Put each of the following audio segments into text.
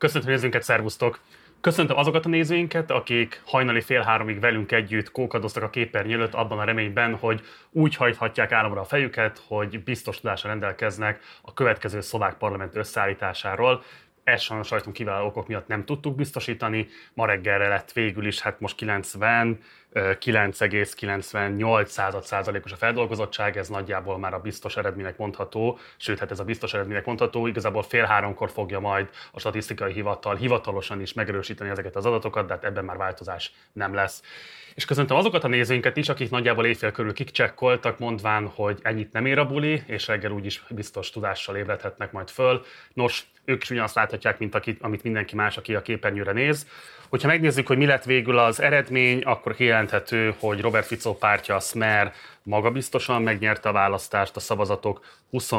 Köszöntöm nézőinket, szervusztok! Köszöntöm azokat a nézőinket, akik hajnali fél háromig velünk együtt kókadoztak a képernyő előtt abban a reményben, hogy úgy hajthatják államra a fejüket, hogy biztos tudásra rendelkeznek a következő szlovák parlament összeállításáról. Ezt sajnos sajtunk kiváló okok miatt nem tudtuk biztosítani. Ma reggelre lett végül is, hát most 90, 9,98 százalékos a feldolgozottság, ez nagyjából már a biztos eredménynek mondható, sőt, hát ez a biztos eredménynek mondható, igazából fél háromkor fogja majd a statisztikai hivatal hivatalosan is megerősíteni ezeket az adatokat, de hát ebben már változás nem lesz. És köszöntöm azokat a nézőinket is, akik nagyjából éjfél körül kikcsekkoltak, mondván, hogy ennyit nem ér a buli, és reggel úgyis biztos tudással ébredhetnek majd föl. Nos, ők is ugyanazt láthatják, mint akit, amit mindenki más, aki a képernyőre néz. Hogyha megnézzük, hogy mi lett végül az eredmény, akkor kijelenthető, hogy Robert Fico pártja, a Smer magabiztosan megnyerte a választást, a szavazatok 20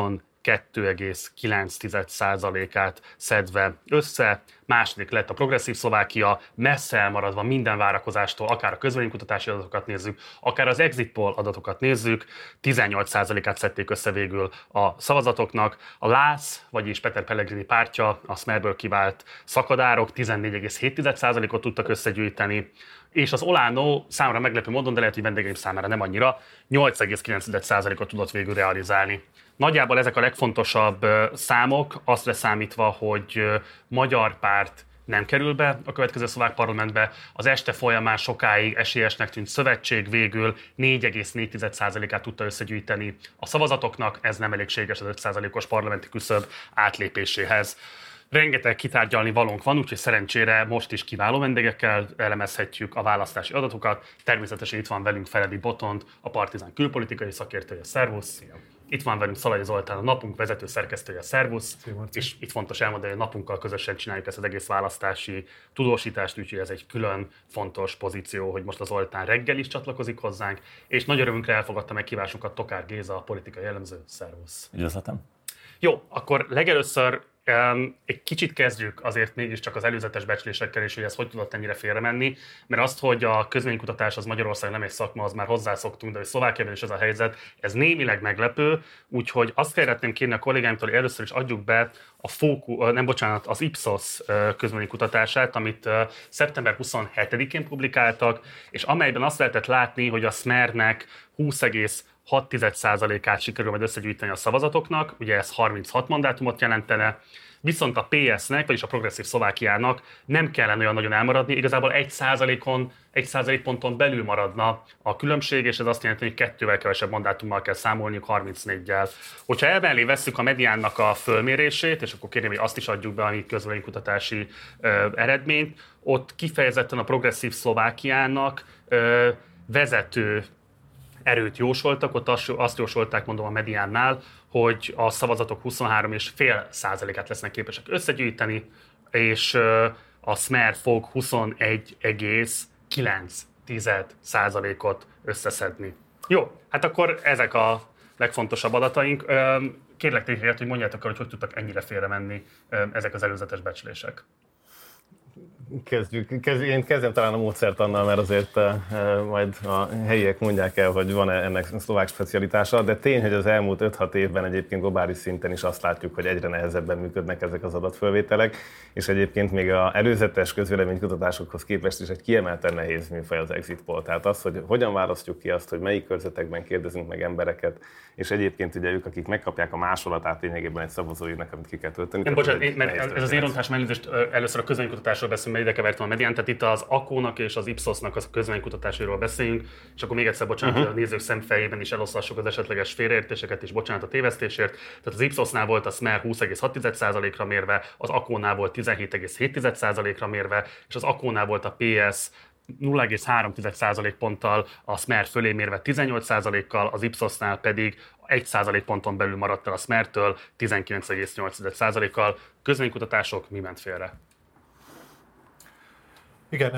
2,9%-át szedve össze. Második lett a progresszív Szlovákia, messze elmaradva minden várakozástól, akár a közvéleménykutatási adatokat nézzük, akár az exit poll adatokat nézzük, 18%-át szedték össze végül a szavazatoknak. A LÁSZ, vagyis Peter Pellegrini pártja, a Smerből kivált szakadárok 14,7%-ot tudtak összegyűjteni, és az Olano számra meglepő módon, de lehet, hogy vendégeim számára nem annyira, 8,9%-ot tudott végül realizálni. Nagyjából ezek a legfontosabb számok, azt leszámítva, hogy magyar párt nem kerül be a következő szlovák parlamentbe. Az este folyamán sokáig esélyesnek tűnt szövetség végül 4,4%-át tudta összegyűjteni a szavazatoknak, ez nem elégséges az 5%-os parlamenti küszöb átlépéséhez. Rengeteg kitárgyalni valónk van, úgyhogy szerencsére most is kiváló vendégekkel elemezhetjük a választási adatokat. Természetesen itt van velünk Feledi Botont, a Partizán külpolitikai szakértője. Szervusz! Szia. Itt van velünk Szalai Zoltán, a napunk vezető szerkesztője, szervusz, és itt fontos elmondani, hogy napunkkal közösen csináljuk ezt az egész választási tudósítást, úgyhogy ez egy külön fontos pozíció, hogy most az Zoltán reggel is csatlakozik hozzánk, és nagy örömünkre elfogadta meghívásunkat Tokár Géza, a politikai jellemző, szervusz. Üdvözletem. Jó, akkor legelőször Um, egy kicsit kezdjük azért mégiscsak az előzetes becslésekkel, és hogy ez hogy tudott ennyire félre menni, mert azt, hogy a közvénykutatás az Magyarország nem egy szakma, az már hozzászoktunk, de hogy Szlovákiában is ez a helyzet, ez némileg meglepő, úgyhogy azt szeretném kérni a kollégáimtól, hogy először is adjuk be a Fóku, nem bocsánat, az Ipsos közvénykutatását, amit szeptember 27-én publikáltak, és amelyben azt lehetett látni, hogy a Smernek 20, 6%-át sikerül majd összegyűjteni a szavazatoknak, ugye ez 36 mandátumot jelentene, viszont a PS-nek, vagyis a progresszív Szlovákiának nem kellene olyan nagyon elmaradni, igazából 1 százalékon, 1 százalék ponton belül maradna a különbség, és ez azt jelenti, hogy kettővel kevesebb mandátummal kell számolniuk 34-gel. Hogyha elmellé vesszük a mediánnak a fölmérését, és akkor kérném, hogy azt is adjuk be, amit közvéleménykutatási eredményt, ott kifejezetten a progresszív Szlovákiának ö, vezető erőt jósoltak, ott azt jósolták, mondom a mediánnál, hogy a szavazatok 23,5 százalékát lesznek képesek összegyűjteni, és a Smer fog 21,9 százalékot összeszedni. Jó, hát akkor ezek a legfontosabb adataink. Kérlek téged, hogy mondjátok el, hogy hogy tudtak ennyire félre menni ezek az előzetes becslések kezdjük. Kezdjük. Én kezdem talán a módszert annal, mert azért uh, majd a helyiek mondják el, hogy van-e ennek szlovák specialitása, de tény, hogy az elmúlt 5-6 évben egyébként globális szinten is azt látjuk, hogy egyre nehezebben működnek ezek az adatfölvételek, és egyébként még a előzetes közvéleménykutatásokhoz képest is egy kiemelten nehéz műfaj az exit poll. Tehát az, hogy hogyan választjuk ki azt, hogy melyik körzetekben kérdezünk meg embereket, és egyébként ugye ők, akik megkapják a másolatát lényegében egy szavazóinak, amit ki kell tölteni. Nem, bocsánat, én, mert ez az érontás mellőzést először a közvéleménykutatásról beszélünk, ide kevertem a medián, tehát itt az Akónak és az Ipsosnak a közvéleménykutatásairól beszélünk, és akkor még egyszer bocsánat, uh-huh. a nézők szemfejében is eloszlassuk az esetleges félreértéseket, és bocsánat a tévesztésért. Tehát az Ipsosnál volt a Smer 20,6%-ra mérve, az Akónál volt 17,7%-ra mérve, és az Akónál volt a PS 0,3% ponttal, a Smer fölé mérve 18%-kal, az Ipsosnál pedig 1% ponton belül maradt el a Smertől 19,8%-kal. Közvénykutatások mi ment félre? Igen,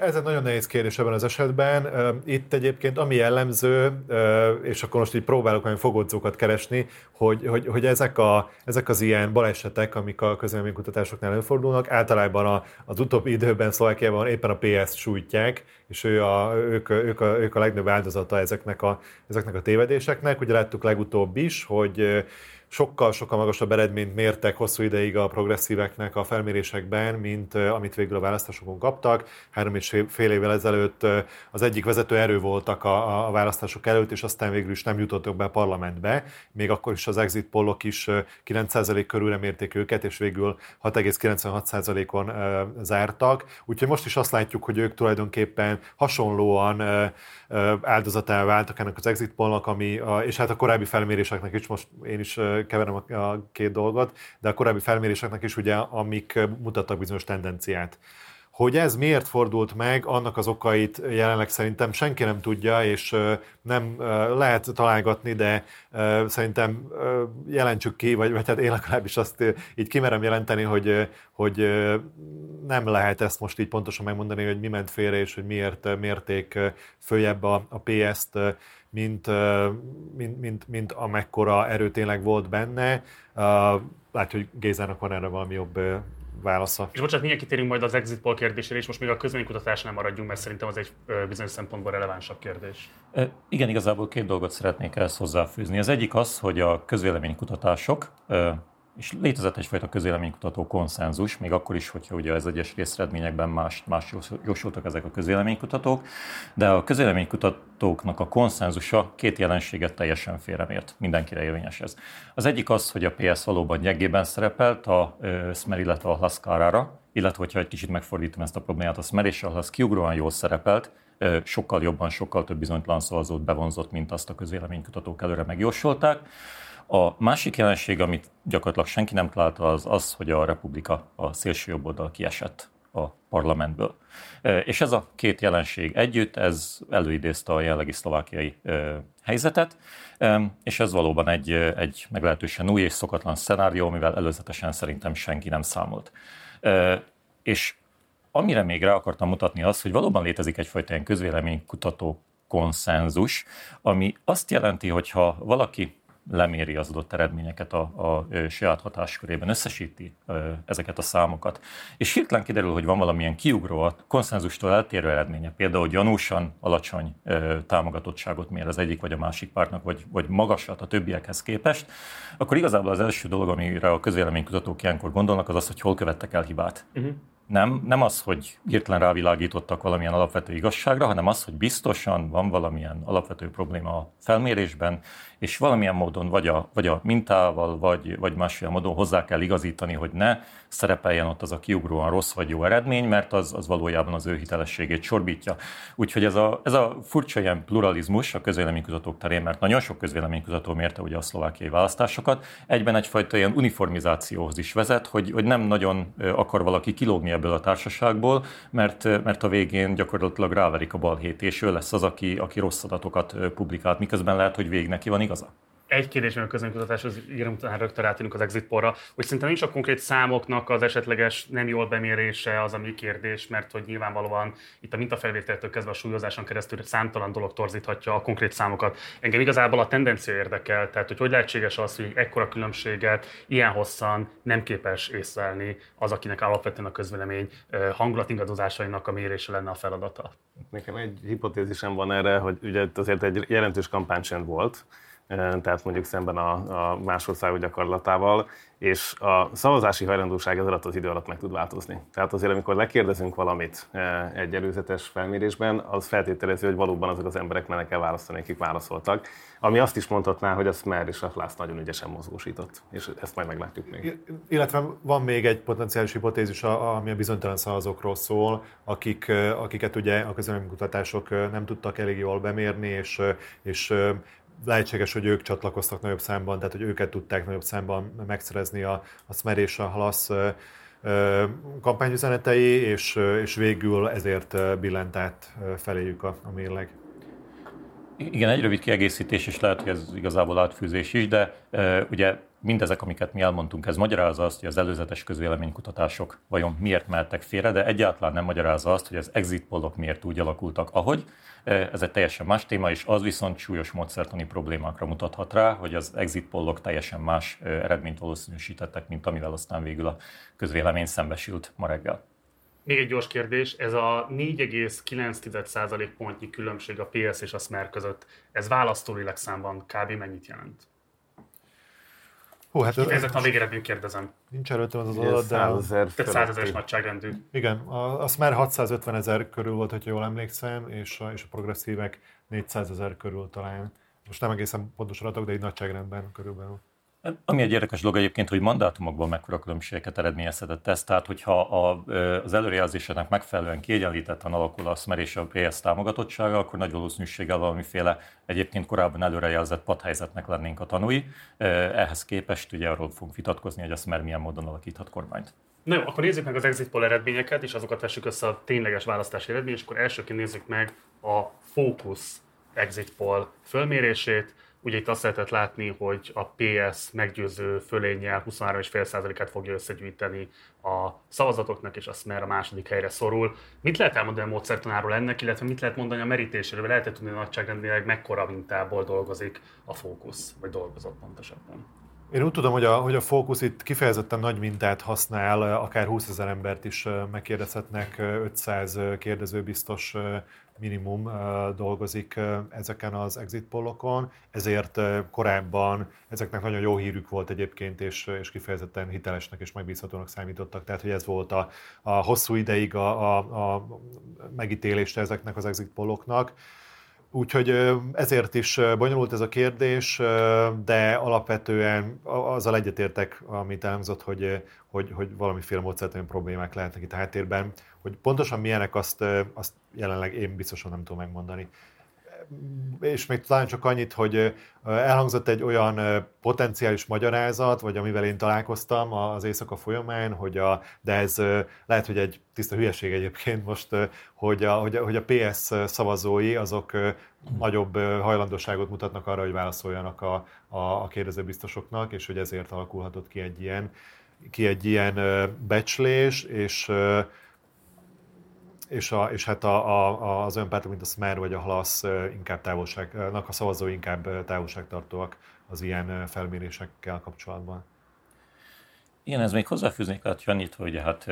ez egy nagyon nehéz kérdés ebben az esetben. Itt egyébként ami jellemző, és akkor most így próbálok olyan fogodzókat keresni, hogy, hogy, hogy ezek, a, ezek az ilyen balesetek, amik a közvéleménykutatásoknál előfordulnak, általában a, az utóbbi időben Szlovákiában éppen a PS-t sújtják, és ő a, ők, ők, a, ők a legnagyobb áldozata ezeknek a, ezeknek a tévedéseknek. Ugye láttuk legutóbb is, hogy sokkal-sokkal magasabb eredményt mértek hosszú ideig a progresszíveknek a felmérésekben, mint amit végül a választásokon kaptak. Három és fél évvel ezelőtt az egyik vezető erő voltak a, a választások előtt, és aztán végül is nem jutottak be a parlamentbe. Még akkor is az exit pollok is 9% körülre mérték őket, és végül 6,96%-on zártak. Úgyhogy most is azt látjuk, hogy ők tulajdonképpen hasonlóan áldozatává váltak ennek az exit pollnak, ami, és hát a korábbi felméréseknek is, most én is keverem a két dolgot, de a korábbi felméréseknek is ugye, amik mutattak bizonyos tendenciát. Hogy ez miért fordult meg, annak az okait jelenleg szerintem senki nem tudja, és nem lehet találgatni, de szerintem jelentsük ki, vagy, vagy hát én legalábbis azt így kimerem jelenteni, hogy, hogy nem lehet ezt most így pontosan megmondani, hogy mi ment félre, és hogy miért mérték följebb a, a PS-t, mint, mint, mint, mint amekkora erő tényleg volt benne. Látja, hogy Gézának van erre valami jobb válasza. És bocsánat, mindjárt kitérünk majd az exit poll kérdésére, és most még a közvénykutatásnál maradjunk, mert szerintem az egy bizonyos szempontból relevánsabb kérdés. E, igen, igazából két dolgot szeretnék ezt hozzáfűzni. Az egyik az, hogy a közvéleménykutatások és létezett egyfajta közvéleménykutató konszenzus, még akkor is, hogyha ugye az egyes részredményekben más, más jósoltak ezek a közvéleménykutatók, de a közvéleménykutatóknak a konszenzusa két jelenséget teljesen félremért, mindenkire érvényes ez. Az egyik az, hogy a PS valóban gyengében szerepelt a Smer, illetve a Laszkárára, illetve hogyha egy kicsit megfordítom ezt a problémát, a Smer és a Hasz kiugróan jól szerepelt, sokkal jobban, sokkal több bizonytalan szavazót bevonzott, mint azt a közvéleménykutatók előre megjósolták. A másik jelenség, amit gyakorlatilag senki nem találta, az az, hogy a Republika, a szélső jobb oldal kiesett a parlamentből. És ez a két jelenség együtt, ez előidézte a jelenlegi szlovákiai helyzetet, és ez valóban egy, egy meglehetősen új és szokatlan szenárió, amivel előzetesen szerintem senki nem számolt. És amire még rá akartam mutatni az, hogy valóban létezik egyfajta ilyen közvéleménykutató konszenzus, ami azt jelenti, hogy ha valaki leméri az adott eredményeket a, a saját hatáskörében, összesíti ezeket a számokat. És hirtelen kiderül, hogy van valamilyen kiugró, a konszenzustól eltérő eredménye, például gyanúsan alacsony támogatottságot mér az egyik vagy a másik pártnak, vagy, vagy magasat a többiekhez képest, akkor igazából az első dolog, amire a közvéleménykutatók ilyenkor gondolnak, az az, hogy hol követtek el hibát. Uh-huh. Nem, nem az, hogy hirtelen rávilágítottak valamilyen alapvető igazságra, hanem az, hogy biztosan van valamilyen alapvető probléma a felmérésben, és valamilyen módon vagy a, vagy a mintával, vagy, vagy másfél módon hozzá kell igazítani, hogy ne szerepeljen ott az a kiugróan rossz vagy jó eredmény, mert az, az valójában az ő hitelességét sorbítja. Úgyhogy ez a, ez a furcsa ilyen pluralizmus a közvéleménykutatók terén, mert nagyon sok közvéleménykutató mérte ugye a szlovákiai választásokat, egyben egyfajta ilyen uniformizációhoz is vezet, hogy, hogy nem nagyon akar valaki kilógni ebből a társaságból, mert, mert a végén gyakorlatilag ráverik a balhét, és ő lesz az, aki, aki rossz adatokat publikált, miközben lehet, hogy végig neki van igaza egy kérdés, a közönkutatáshoz írom, utána rögtön rátérünk az exit porra, hogy szerintem nincs a konkrét számoknak az esetleges nem jól bemérése az a mi kérdés, mert hogy nyilvánvalóan itt a mintafelvételtől kezdve a súlyozáson keresztül számtalan dolog torzíthatja a konkrét számokat. Engem igazából a tendencia érdekel, tehát hogy hogy lehetséges az, hogy ekkora különbséget ilyen hosszan nem képes észlelni az, akinek alapvetően a közvélemény hangulatingadozásainak a mérése lenne a feladata. Nekem egy hipotézisem van erre, hogy ugye azért egy jelentős kampánycsend volt, tehát mondjuk szemben a, a más országok gyakorlatával, és a szavazási hajlandóság ez alatt az idő alatt meg tud változni. Tehát azért, amikor lekérdezünk valamit egy előzetes felmérésben, az feltételezi, hogy valóban azok az emberek mennek el választani, akik válaszoltak. Ami azt is mondhatná, hogy a Smer és a Flász nagyon ügyesen mozgósított, és ezt majd meglátjuk még. Illetve van még egy potenciális hipotézis, ami a bizonytalan szavazókról szól, akik, akiket ugye a kutatások nem tudtak elég jól bemérni, és, és lehetséges, hogy ők csatlakoztak nagyobb számban, tehát hogy őket tudták nagyobb számban megszerezni a, a Smer és a Halasz kampányüzenetei, és, és végül ezért billent át feléjük a, a mérleg. Igen, egy rövid kiegészítés, és lehet, hogy ez igazából átfűzés is, de ugye mindezek, amiket mi elmondtunk, ez magyarázza azt, hogy az előzetes közvéleménykutatások vajon miért mehettek félre, de egyáltalán nem magyarázza azt, hogy az exit pollok miért úgy alakultak, ahogy. Ez egy teljesen más téma, és az viszont súlyos módszertani problémákra mutathat rá, hogy az exit pollok teljesen más eredményt valószínűsítettek, mint amivel aztán végül a közvélemény szembesült ma reggel. Még egy gyors kérdés, ez a 4,9% pontnyi különbség a PS és a Smer között, ez választólileg számban kb. mennyit jelent? Hú, hát Kifejezetten a végeredményt kérdezem. nincs előttem az az adat, de... 100 ezer Tehát 100 ezeres nagyságrendű. Igen, a, azt már 650 ezer körül volt, hogyha jól emlékszem, és a, és a progresszívek 400 ezer körül talán. Most nem egészen pontos adatok, de egy nagyságrendben körülbelül. Ami egy érdekes dolog egyébként, hogy mandátumokban mekkora különbségeket eredményezhetett ez, tehát hogyha a, az előrejelzésének megfelelően kiegyenlítetten alakul a SMER és a PS támogatottsága, akkor nagy valószínűséggel valamiféle egyébként korábban előrejelzett padhelyzetnek lennénk a tanúi. Ehhez képest ugye arról fogunk vitatkozni, hogy a SMER milyen módon alakíthat kormányt. Na jó, akkor nézzük meg az exit poll eredményeket, és azokat vessük össze a tényleges választási eredmény, és akkor elsőként nézzük meg a Focus exit poll fölmérését. Ugye itt azt lehetett látni, hogy a PS meggyőző fölénnyel 23,5%-át fogja összegyűjteni a szavazatoknak, és a Smer a második helyre szorul. Mit lehet elmondani a módszertanáról ennek, illetve mit lehet mondani a merítéséről? Lehet-e tudni nagyságrendileg mekkora mintából dolgozik a fókusz, vagy dolgozott pontosabban? Én úgy tudom, hogy a, hogy a Focus itt kifejezetten nagy mintát használ, akár 20 ezer embert is megkérdezhetnek, 500 kérdező biztos minimum dolgozik ezeken az exit pollokon, ezért korábban ezeknek nagyon jó hírük volt egyébként, és, és kifejezetten hitelesnek és megbízhatónak számítottak. Tehát, hogy ez volt a, a hosszú ideig a, a, a megítélése ezeknek az exit polloknak. Úgyhogy ezért is bonyolult ez a kérdés, de alapvetően azzal egyetértek, amit elhangzott, hogy, hogy, hogy valamiféle módszertani problémák lehetnek itt a háttérben. Hogy pontosan milyenek, azt, azt jelenleg én biztosan nem tudom megmondani. És még talán csak annyit, hogy elhangzott egy olyan potenciális magyarázat, vagy amivel én találkoztam az éjszaka folyamán, hogy a, de ez lehet, hogy egy tiszta hülyeség egyébként most, hogy a, hogy a, hogy a PS szavazói azok nagyobb hajlandóságot mutatnak arra, hogy válaszoljanak a, a, a kérdezőbiztosoknak, és hogy ezért alakulhatott ki egy ilyen, ki egy ilyen becslés, és és, a, és hát a, a, az olyan pártok, mint a Smer vagy a Halasz inkább távolságnak, a szavazói inkább távolságtartóak az ilyen felmérésekkel kapcsolatban. Igen, ez még hozzáfűznék lehet Janit, hogy hát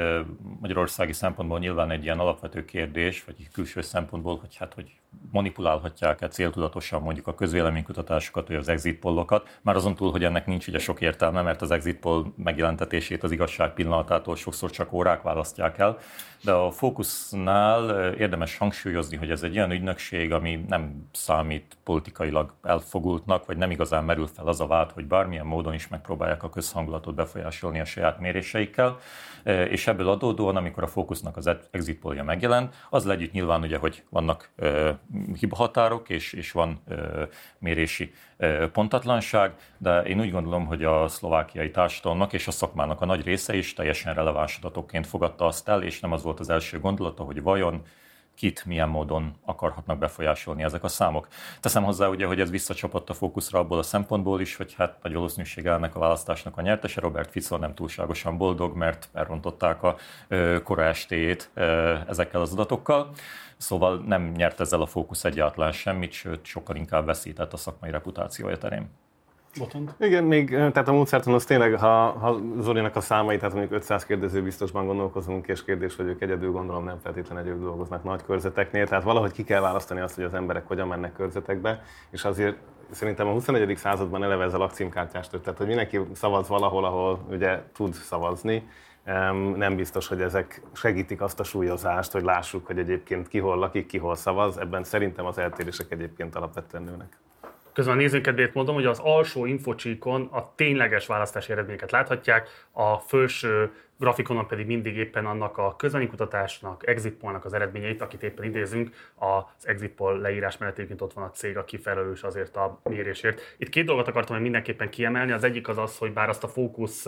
magyarországi szempontból nyilván egy ilyen alapvető kérdés, vagy külső szempontból, hogy hát hogy manipulálhatják-e céltudatosan mondjuk a közvéleménykutatásokat, vagy az exit pollokat, már azon túl, hogy ennek nincs ugye sok értelme, mert az exit poll megjelentetését az igazság pillanatától sokszor csak órák választják el, de a fókusznál érdemes hangsúlyozni, hogy ez egy olyan ügynökség, ami nem számít politikailag elfogultnak, vagy nem igazán merül fel az a vád, hogy bármilyen módon is megpróbálják a közhangulatot befolyásolni a saját méréseikkel, és ebből adódóan, amikor a fókusznak az exit pollja megjelent, az együtt nyilván ugye, hogy vannak hibahatárok, és, és van mérési pontatlanság, de én úgy gondolom, hogy a szlovákiai társadalomnak és a szakmának a nagy része is teljesen releváns adatokként fogadta azt el, és nem az volt az első gondolata, hogy vajon kit milyen módon akarhatnak befolyásolni ezek a számok. Teszem hozzá ugye, hogy ez visszacsapott a fókuszra abból a szempontból is, hogy hát nagy valószínűséggel ennek a választásnak a nyertese Robert Fico nem túlságosan boldog, mert elrontották a kora estéjét ezekkel az adatokkal. Szóval nem nyert ezzel a fókusz egyáltalán semmit, sőt sokkal inkább veszített a szakmai reputációja terén. Botond. Igen, még, tehát a módszertan az tényleg, ha, ha Zolinak a számai, tehát mondjuk 500 kérdező biztosban gondolkozunk, és kérdés, hogy ők egyedül gondolom nem feltétlenül egyedül dolgoznak nagy körzeteknél, tehát valahogy ki kell választani azt, hogy az emberek hogyan mennek körzetekbe, és azért szerintem a 21. században eleve ez a lakcímkártyás tehát hogy mindenki szavaz valahol, ahol ugye tud szavazni, nem biztos, hogy ezek segítik azt a súlyozást, hogy lássuk, hogy egyébként ki hol lakik, ki hol szavaz. Ebben szerintem az eltérések egyébként alapvetően nőnek. Közben a nézőkedvét mondom, hogy az alsó infocsíkon a tényleges választási eredményeket láthatják, a felső grafikonon pedig mindig éppen annak a közönkutatásnak, exit pollnak az eredményeit, akit éppen idézünk, az exit poll leírás mellett ott van a cég, aki felelős azért a mérésért. Itt két dolgot akartam mindenképpen kiemelni, az egyik az az, hogy bár azt a fókusz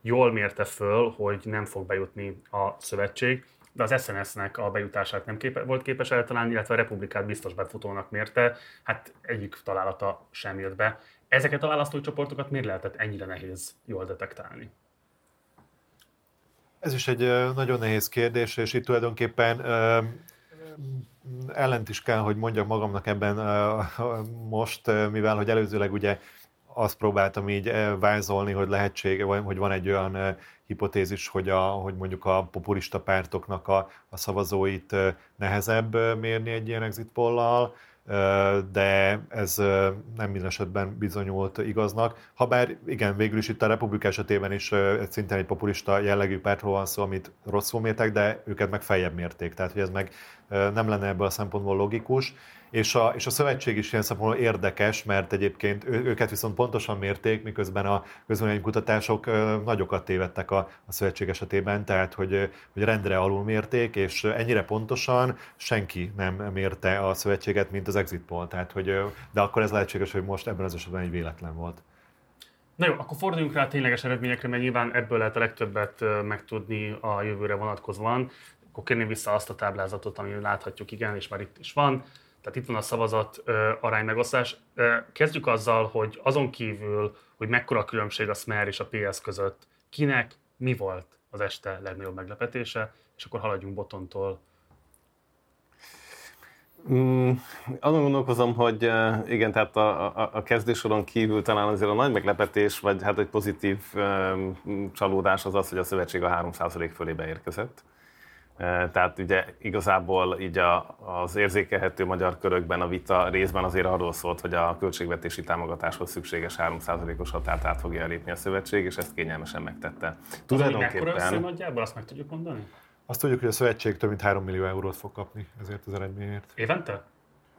jól mérte föl, hogy nem fog bejutni a szövetség, de az SNS-nek a bejutását nem képe, volt képes eltalálni, illetve a Republikát biztos befutónak mérte, hát egyik találata sem jött be. Ezeket a választócsoportokat miért lehetett ennyire nehéz jól detektálni? Ez is egy nagyon nehéz kérdés, és itt tulajdonképpen ellent is kell, hogy mondjak magamnak ebben most, mivel hogy előzőleg ugye azt próbáltam így vázolni, hogy lehetsége, vagy hogy van egy olyan hipotézis, hogy, a, hogy mondjuk a populista pártoknak a, a szavazóit nehezebb mérni egy ilyen exit pollal. de ez nem minden esetben bizonyult igaznak. Habár igen, végül is itt a Republik esetében is szintén egy populista jellegű pártról van szó, amit rosszul mértek, de őket meg feljebb mérték. Tehát, hogy ez meg nem lenne ebből a szempontból logikus. És a, és a szövetség is ilyen szempontból érdekes, mert egyébként ő, őket viszont pontosan mérték, miközben a kutatások nagyokat tévedtek a, a szövetség esetében, tehát hogy, hogy rendre alul mérték, és ennyire pontosan senki nem mérte a szövetséget, mint az exit poll. Tehát, hogy, de akkor ez lehetséges, hogy most ebben az esetben egy véletlen volt. Na jó, akkor forduljunk rá a tényleges eredményekre, mert nyilván ebből lehet a legtöbbet megtudni a jövőre vonatkozóan. Akkor kérném vissza azt a táblázatot, ami láthatjuk, igen, és már itt is van. Tehát itt van a szavazat arány megosztás. Kezdjük azzal, hogy azon kívül, hogy mekkora a különbség a Smer és a PS között, kinek mi volt az este legnagyobb meglepetése, és akkor haladjunk Botontól Mm, azon gondolkozom, hogy igen, tehát a, a, a kezdésoron kívül talán azért a nagy meglepetés, vagy hát egy pozitív um, csalódás az az, hogy a szövetség a 3% fölé beérkezett. Tehát ugye igazából így a, az érzékelhető magyar körökben a vita részben azért arról szólt, hogy a költségvetési támogatáshoz szükséges 3%-os határt át fogja elépni a szövetség, és ezt kényelmesen megtette. Tulajdonképpen... Az, nagyjából, azt meg tudjuk mondani? Azt tudjuk, hogy a szövetség több mint 3 millió eurót fog kapni ezért az eredményért. Évente?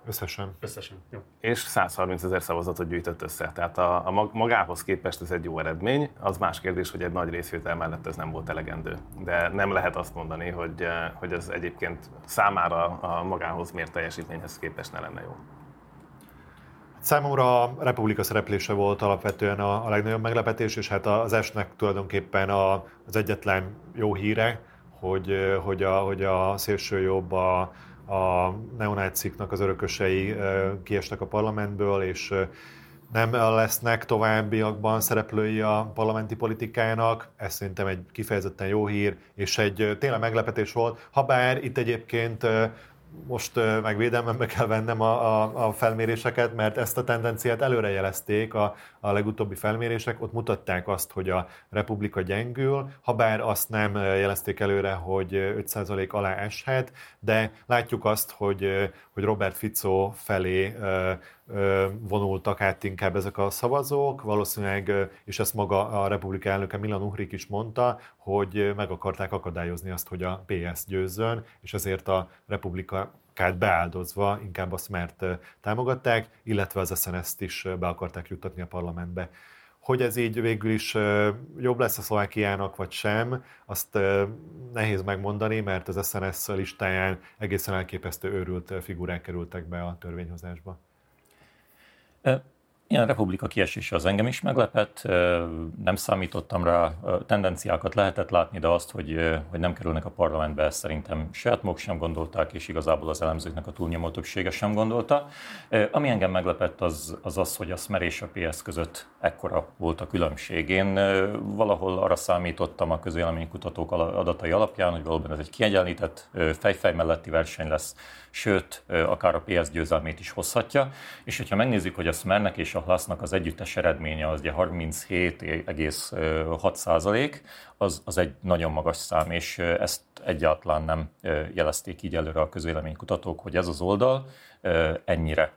Összesen. Összesen, jó. És 130 ezer szavazatot gyűjtött össze. Tehát a, a magához képest ez egy jó eredmény. Az más kérdés, hogy egy nagy részvétel mellett ez nem volt elegendő. De nem lehet azt mondani, hogy, eh, hogy ez egyébként számára a magához mért teljesítményhez képest ne lenne jó. Számomra a Republika szereplése volt alapvetően a, a legnagyobb meglepetés, és hát az esnek tulajdonképpen a, az egyetlen jó híre, hogy, eh, hogy, a, hogy a szélső jobb a, a neonáciknak az örökösei kiestek a parlamentből, és nem lesznek továbbiakban szereplői a parlamenti politikának. Ez szerintem egy kifejezetten jó hír, és egy tényleg meglepetés volt. Habár itt egyébként most meg kell vennem a, a, a felméréseket, mert ezt a tendenciát előrejelezték a, a legutóbbi felmérések, ott mutatták azt, hogy a republika gyengül, ha bár azt nem jelezték előre, hogy 5% alá eshet, de látjuk azt, hogy, hogy Robert Fico felé vonultak át inkább ezek a szavazók, valószínűleg, és ezt maga a republika elnöke Milan Uhrik is mondta, hogy meg akarták akadályozni azt, hogy a PS győzzön, és ezért a republika beáldozva inkább a Smert támogatták, illetve az SNS-t is be akarták juttatni a parlamentbe. Hogy ez így végül is jobb lesz a Szlovákiának, vagy sem, azt nehéz megmondani, mert az SNS listáján egészen elképesztő őrült figurák kerültek be a törvényhozásba. Ilyen republika kiesése az engem is meglepett, nem számítottam rá, tendenciákat lehetett látni, de azt, hogy, hogy nem kerülnek a parlamentbe, ezt szerintem saját maguk sem gondolták, és igazából az elemzőknek a túlnyomó többsége sem gondolta. Ami engem meglepett, az az, az hogy a Smer és a PS között ekkora volt a különbség. Én valahol arra számítottam a közvéleménykutatók adatai alapján, hogy valóban ez egy kiegyenlített fejfej melletti verseny lesz, sőt, akár a PS győzelmét is hozhatja. És hogyha megnézzük, hogy a Smernek és a Hlasznak az együttes eredménye az ugye 37,6 százalék, az, az egy nagyon magas szám, és ezt egyáltalán nem jelezték így előre a közvéleménykutatók, hogy ez az oldal ennyire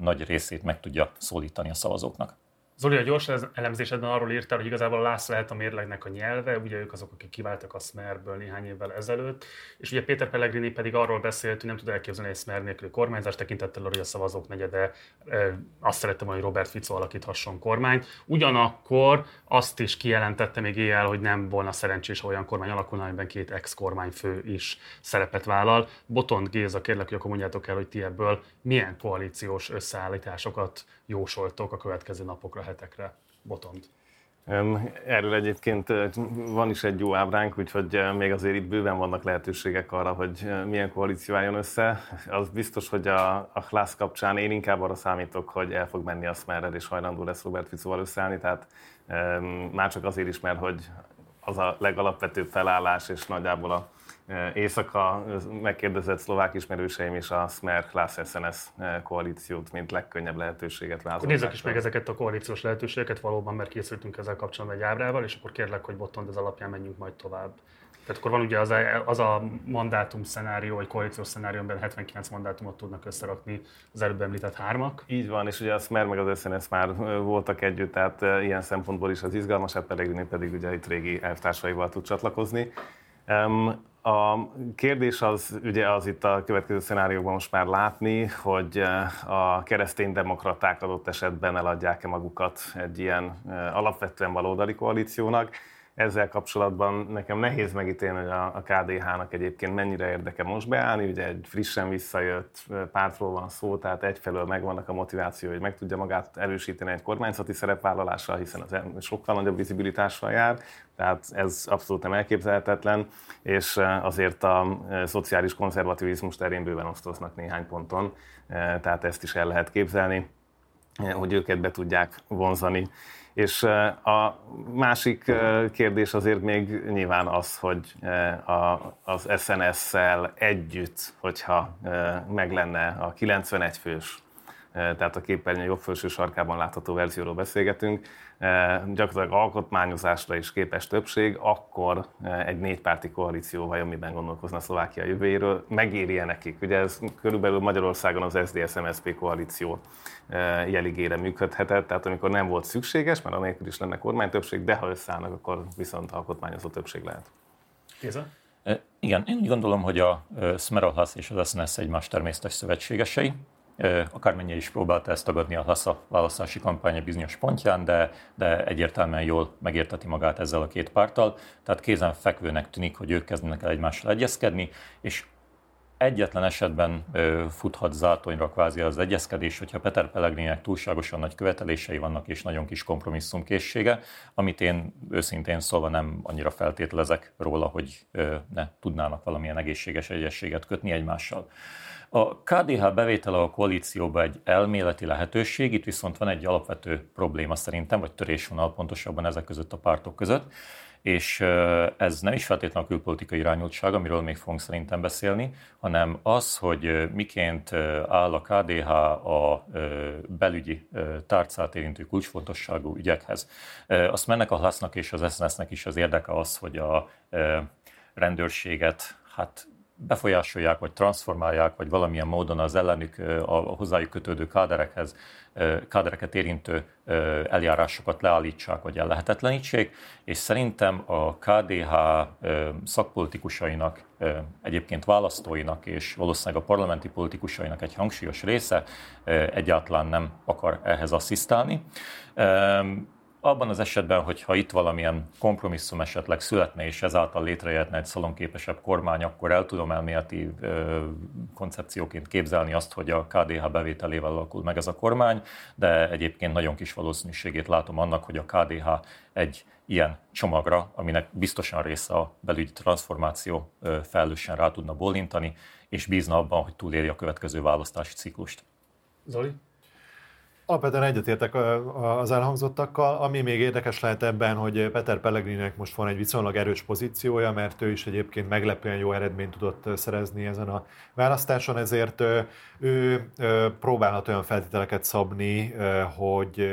nagy részét meg tudja szólítani a szavazóknak. Zoli, a gyors elemzésedben arról írtál, hogy igazából Lász lehet a mérlegnek a nyelve, ugye ők azok, akik kiváltak a Smerből néhány évvel ezelőtt, és ugye Péter Pellegrini pedig arról beszélt, hogy nem tud elképzelni egy Smer nélküli kormányzást, tekintettel arra, hogy a szavazók negyede azt szerettem, hogy Robert Fico alakíthasson kormányt. Ugyanakkor azt is kijelentette még éjjel, hogy nem volna szerencsés, ha olyan kormány alakulna, amiben két ex-kormányfő is szerepet vállal. Botont Géza, kérlek, hogy akkor mondjátok el, hogy ti ebből milyen koalíciós összeállításokat jósoltok a következő napokra, hetekre? Botont. Erről egyébként van is egy jó ábránk, úgyhogy még azért itt bőven vannak lehetőségek arra, hogy milyen koalíció álljon össze. Az biztos, hogy a, a Klász kapcsán én inkább arra számítok, hogy el fog menni a Smerrel, és hajlandó lesz Robert Ficóval összeállni, tehát már csak azért is, mert hogy az a legalapvetőbb felállás, és nagyjából a Éjszaka megkérdezett szlovák ismerőseim is a Smer Klász SNS koalíciót, mint legkönnyebb lehetőséget vázolták. Nézzük is meg ezeket a koalíciós lehetőségeket valóban, mert készültünk ezzel kapcsolatban egy ábrával, és akkor kérlek, hogy botond ez alapján menjünk majd tovább. Tehát akkor van ugye az a, az a mandátum szenárió, vagy koalíciós szenárió, amiben 79 mandátumot tudnak összerakni az előbb említett hármak. Így van, és ugye a Smer meg az SNS már voltak együtt, tehát ilyen szempontból is az izgalmas, hát Pellegrini pedig ugye itt régi elvtársaival tud csatlakozni. A kérdés az ugye az itt a következő szenárióban most már látni, hogy a keresztény demokraták adott esetben eladják-e magukat egy ilyen alapvetően baloldali koalíciónak ezzel kapcsolatban nekem nehéz megítélni, hogy a, a KDH-nak egyébként mennyire érdeke most beállni. Ugye egy frissen visszajött pártról van szó, tehát egyfelől megvannak a motiváció, hogy meg tudja magát erősíteni egy kormányzati szerepvállalással, hiszen az sokkal nagyobb vizibilitással jár, tehát ez abszolút nem elképzelhetetlen, és azért a szociális konzervativizmus terén bőven osztoznak néhány ponton, tehát ezt is el lehet képzelni, hogy őket be tudják vonzani. És a másik kérdés azért még nyilván az, hogy az SNS-szel együtt, hogyha meg lenne a 91 fős, tehát a képernyő jobb felső sarkában látható verzióról beszélgetünk, gyakorlatilag alkotmányozásra is képes többség, akkor egy négypárti koalíció vajon miben gondolkozna Szlovákia jövőjéről, megéri-e nekik? Ugye ez körülbelül Magyarországon az SZDSZ-MSZP koalíció jeligére működhetett, tehát amikor nem volt szükséges, mert anélkül is lenne kormánytöbbség, de ha összeállnak, akkor viszont alkotmányozó többség lehet. Kéza? Igen, én úgy gondolom, hogy a Smerolhasz és az SNS egymás természetes szövetségesei akármennyire is próbálta ezt tagadni a HASZA választási kampánya bizonyos pontján, de, de egyértelműen jól megérteti magát ezzel a két párttal. Tehát kézen fekvőnek tűnik, hogy ők kezdenek el egymással egyezkedni, és egyetlen esetben futhat zátonyra kvázi az egyezkedés, hogyha Peter Pellegrininek túlságosan nagy követelései vannak és nagyon kis kompromisszumkészsége, amit én őszintén szólva nem annyira feltételezek róla, hogy ne tudnának valamilyen egészséges egyességet kötni egymással. A KDH bevétele a koalícióba egy elméleti lehetőség, itt viszont van egy alapvető probléma szerintem, vagy törésvonal pontosabban ezek között a pártok között, és ez nem is feltétlenül a külpolitikai irányultság, amiről még fogunk szerintem beszélni, hanem az, hogy miként áll a KDH a belügyi tárcát érintő kulcsfontosságú ügyekhez. Azt mennek a hasznak és az SNS-nek is az érdeke az, hogy a rendőrséget hát befolyásolják, vagy transformálják, vagy valamilyen módon az ellenük a hozzájuk kötődő káderekhez, kádereket érintő eljárásokat leállítsák, vagy ellehetetlenítsék, és szerintem a KDH szakpolitikusainak, egyébként választóinak és valószínűleg a parlamenti politikusainak egy hangsúlyos része egyáltalán nem akar ehhez asszisztálni abban az esetben, hogyha itt valamilyen kompromisszum esetleg születne, és ezáltal létrejöhetne egy szalonképesebb kormány, akkor el tudom elméleti koncepcióként képzelni azt, hogy a KDH bevételével alakul meg ez a kormány, de egyébként nagyon kis valószínűségét látom annak, hogy a KDH egy ilyen csomagra, aminek biztosan része a belügyi transformáció felelősen rá tudna bólintani, és bízna abban, hogy túlélje a következő választási ciklust. Zoli? Alapvetően egyetértek az elhangzottakkal. Ami még érdekes lehet ebben, hogy Peter Pellegrinek most van egy viszonylag erős pozíciója, mert ő is egyébként meglepően jó eredményt tudott szerezni ezen a választáson, ezért ő próbálhat olyan feltételeket szabni, hogy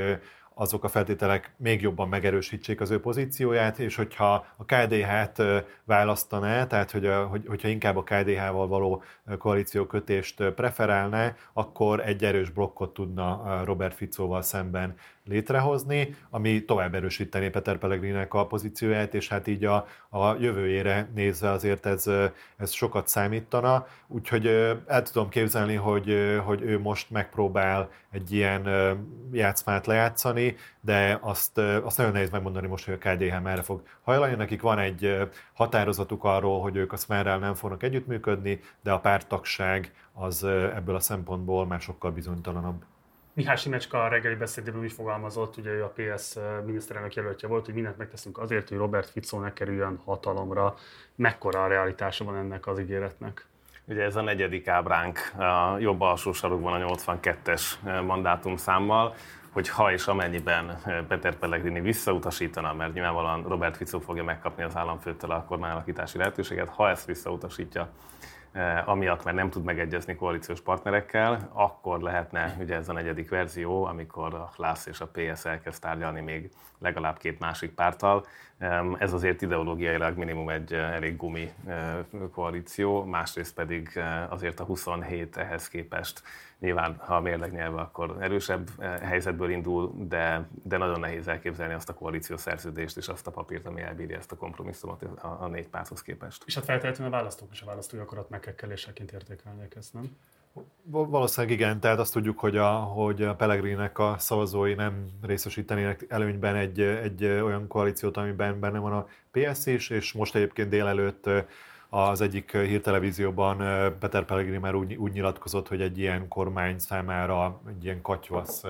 azok a feltételek még jobban megerősítsék az ő pozícióját, és hogyha a KDH-t választaná, tehát hogy a, hogy, hogyha inkább a KDH-val való koalíciókötést preferálná, akkor egy erős blokkot tudna Robert Ficóval szemben létrehozni, ami tovább erősítené Peter Pellegrinek a pozícióját, és hát így a, a jövőjére nézve azért ez, ez sokat számítana. Úgyhogy el tudom képzelni, hogy, hogy ő most megpróbál egy ilyen játszmát lejátszani, de azt, azt nagyon nehéz megmondani most, hogy a KDH merre fog hajlani. Nekik van egy határozatuk arról, hogy ők a Smerrel nem fognak együttműködni, de a pártagság az ebből a szempontból már sokkal bizonytalanabb. Mihály Simecska a reggeli beszédében úgy fogalmazott, ugye ő a PS miniszterelnök jelöltje volt, hogy mindent megteszünk azért, hogy Robert Fico ne kerüljön hatalomra. Mekkora a realitása van ennek az ígéretnek? Ugye ez a negyedik ábránk a jobb alsó sarokban a 82-es mandátum számmal. hogy ha és amennyiben Peter Pellegrini visszautasítana, mert nyilvánvalóan Robert Fico fogja megkapni az államfőtől a kormányalakítási lehetőséget, ha ezt visszautasítja, Eh, amiatt, mert nem tud megegyezni koalíciós partnerekkel, akkor lehetne ugye ez a negyedik verzió, amikor a LASZ és a PS elkezd tárgyalni még legalább két másik párttal. Ez azért ideológiailag minimum egy eh, elég gumi eh, koalíció, másrészt pedig azért a 27 ehhez képest Nyilván, ha a mérleg nyelve, akkor erősebb eh, helyzetből indul, de, de nagyon nehéz elképzelni azt a koalíció szerződést és azt a papírt, ami elbírja ezt a kompromisszumot a, a négy párthoz képest. És hát feltétlenül a választók is a választói akarat megkekkeléseként értékelnék ezt, nem? Valószínűleg igen, tehát azt tudjuk, hogy a, hogy a Pellegrinek a szavazói nem részesítenének előnyben egy, egy olyan koalíciót, amiben benne van a PS is, és most egyébként délelőtt az egyik hírtelevízióban Peter Pellegrini már úgy, úgy nyilatkozott, hogy egy ilyen kormány számára egy ilyen katyvasz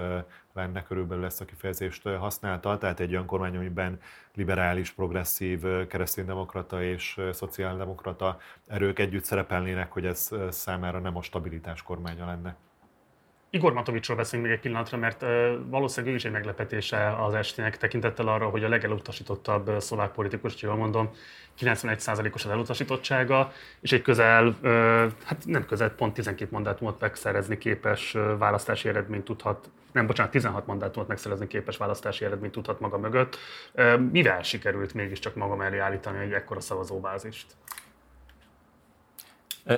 lenne, körülbelül ezt a kifejezést használta, tehát egy olyan kormány, amiben liberális, progresszív, kereszténydemokrata és szociáldemokrata erők együtt szerepelnének, hogy ez számára nem a stabilitás kormánya lenne. Igor Matovicsról beszélünk még egy pillanatra, mert valószínűleg ő is egy meglepetése az estének tekintettel arra, hogy a legelutasítottabb szlovák politikus, jól mondom, 91%-os az elutasítottsága, és egy közel, hát nem közel, pont 12 mandátumot megszerezni képes választási eredményt tudhat, nem, bocsánat, 16 mandátumot megszerezni képes választási eredményt tudhat maga mögött. Mivel sikerült mégiscsak maga mellé állítani egy ekkora szavazóbázist?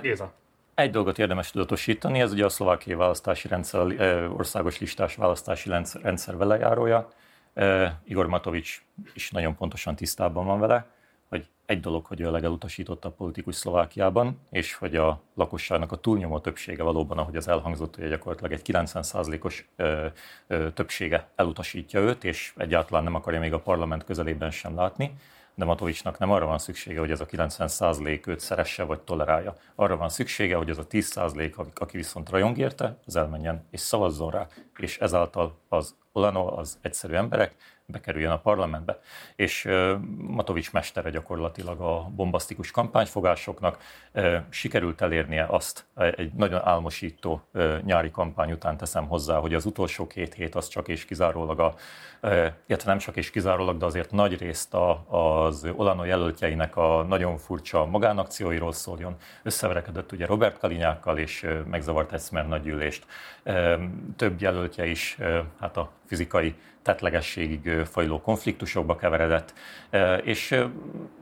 Éza. Egy dolgot érdemes tudatosítani, ez ugye a szlovákiai választási rendszer, országos listás választási rendszer velejárója. Igor Matovics is nagyon pontosan tisztában van vele, hogy egy dolog, hogy ő a legelutasítottabb politikus Szlovákiában, és hogy a lakosságnak a túlnyomó többsége valóban, ahogy az elhangzott, hogy gyakorlatilag egy 90%-os többsége elutasítja őt, és egyáltalán nem akarja még a parlament közelében sem látni de Matovicsnak nem arra van szüksége, hogy ez a 90% őt szeresse vagy tolerálja. Arra van szüksége, hogy az a 10% aki viszont rajong érte, az elmenjen és szavazzon rá, és ezáltal az Olano, az egyszerű emberek bekerüljön a parlamentbe. És Matovics mestere gyakorlatilag a bombasztikus kampányfogásoknak sikerült elérnie azt egy nagyon álmosító nyári kampány után teszem hozzá, hogy az utolsó két hét az csak és kizárólag a, illetve nem csak és kizárólag, de azért nagy részt a, az Olano jelöltjeinek a nagyon furcsa magánakcióiról szóljon. Összeverekedett ugye Robert Kalinyákkal, és megzavart egy Szmer nagygyűlést. Több jelöltje is hát a fizikai tetlegességig fajló konfliktusokba keveredett, és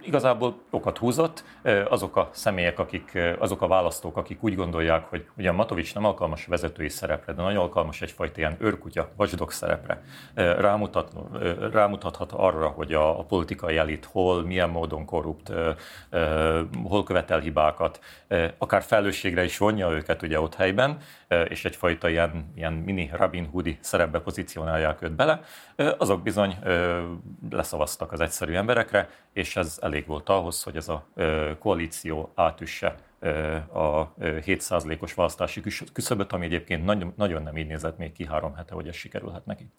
igazából okat húzott azok a személyek, akik, azok a választók, akik úgy gondolják, hogy ugyan Matovics nem alkalmas vezetői szerepre, de nagyon alkalmas egyfajta ilyen őrkutya, vasdok szerepre. Rámutat, rámutathat arra, hogy a, a politikai elit hol, milyen módon korrupt, hol követel hibákat, akár felelősségre is vonja őket ugye ott helyben, és egyfajta ilyen, ilyen mini Robin Hoodi szerepbe pozícionálják őt bele, azok bizony leszavaztak az egyszerű emberekre, és ez elég volt ahhoz, hogy ez a koalíció átüsse a 7%-os választási küszöböt, ami egyébként nagyon, nagyon nem így nézett még ki három hete, hogy ez sikerülhet neki.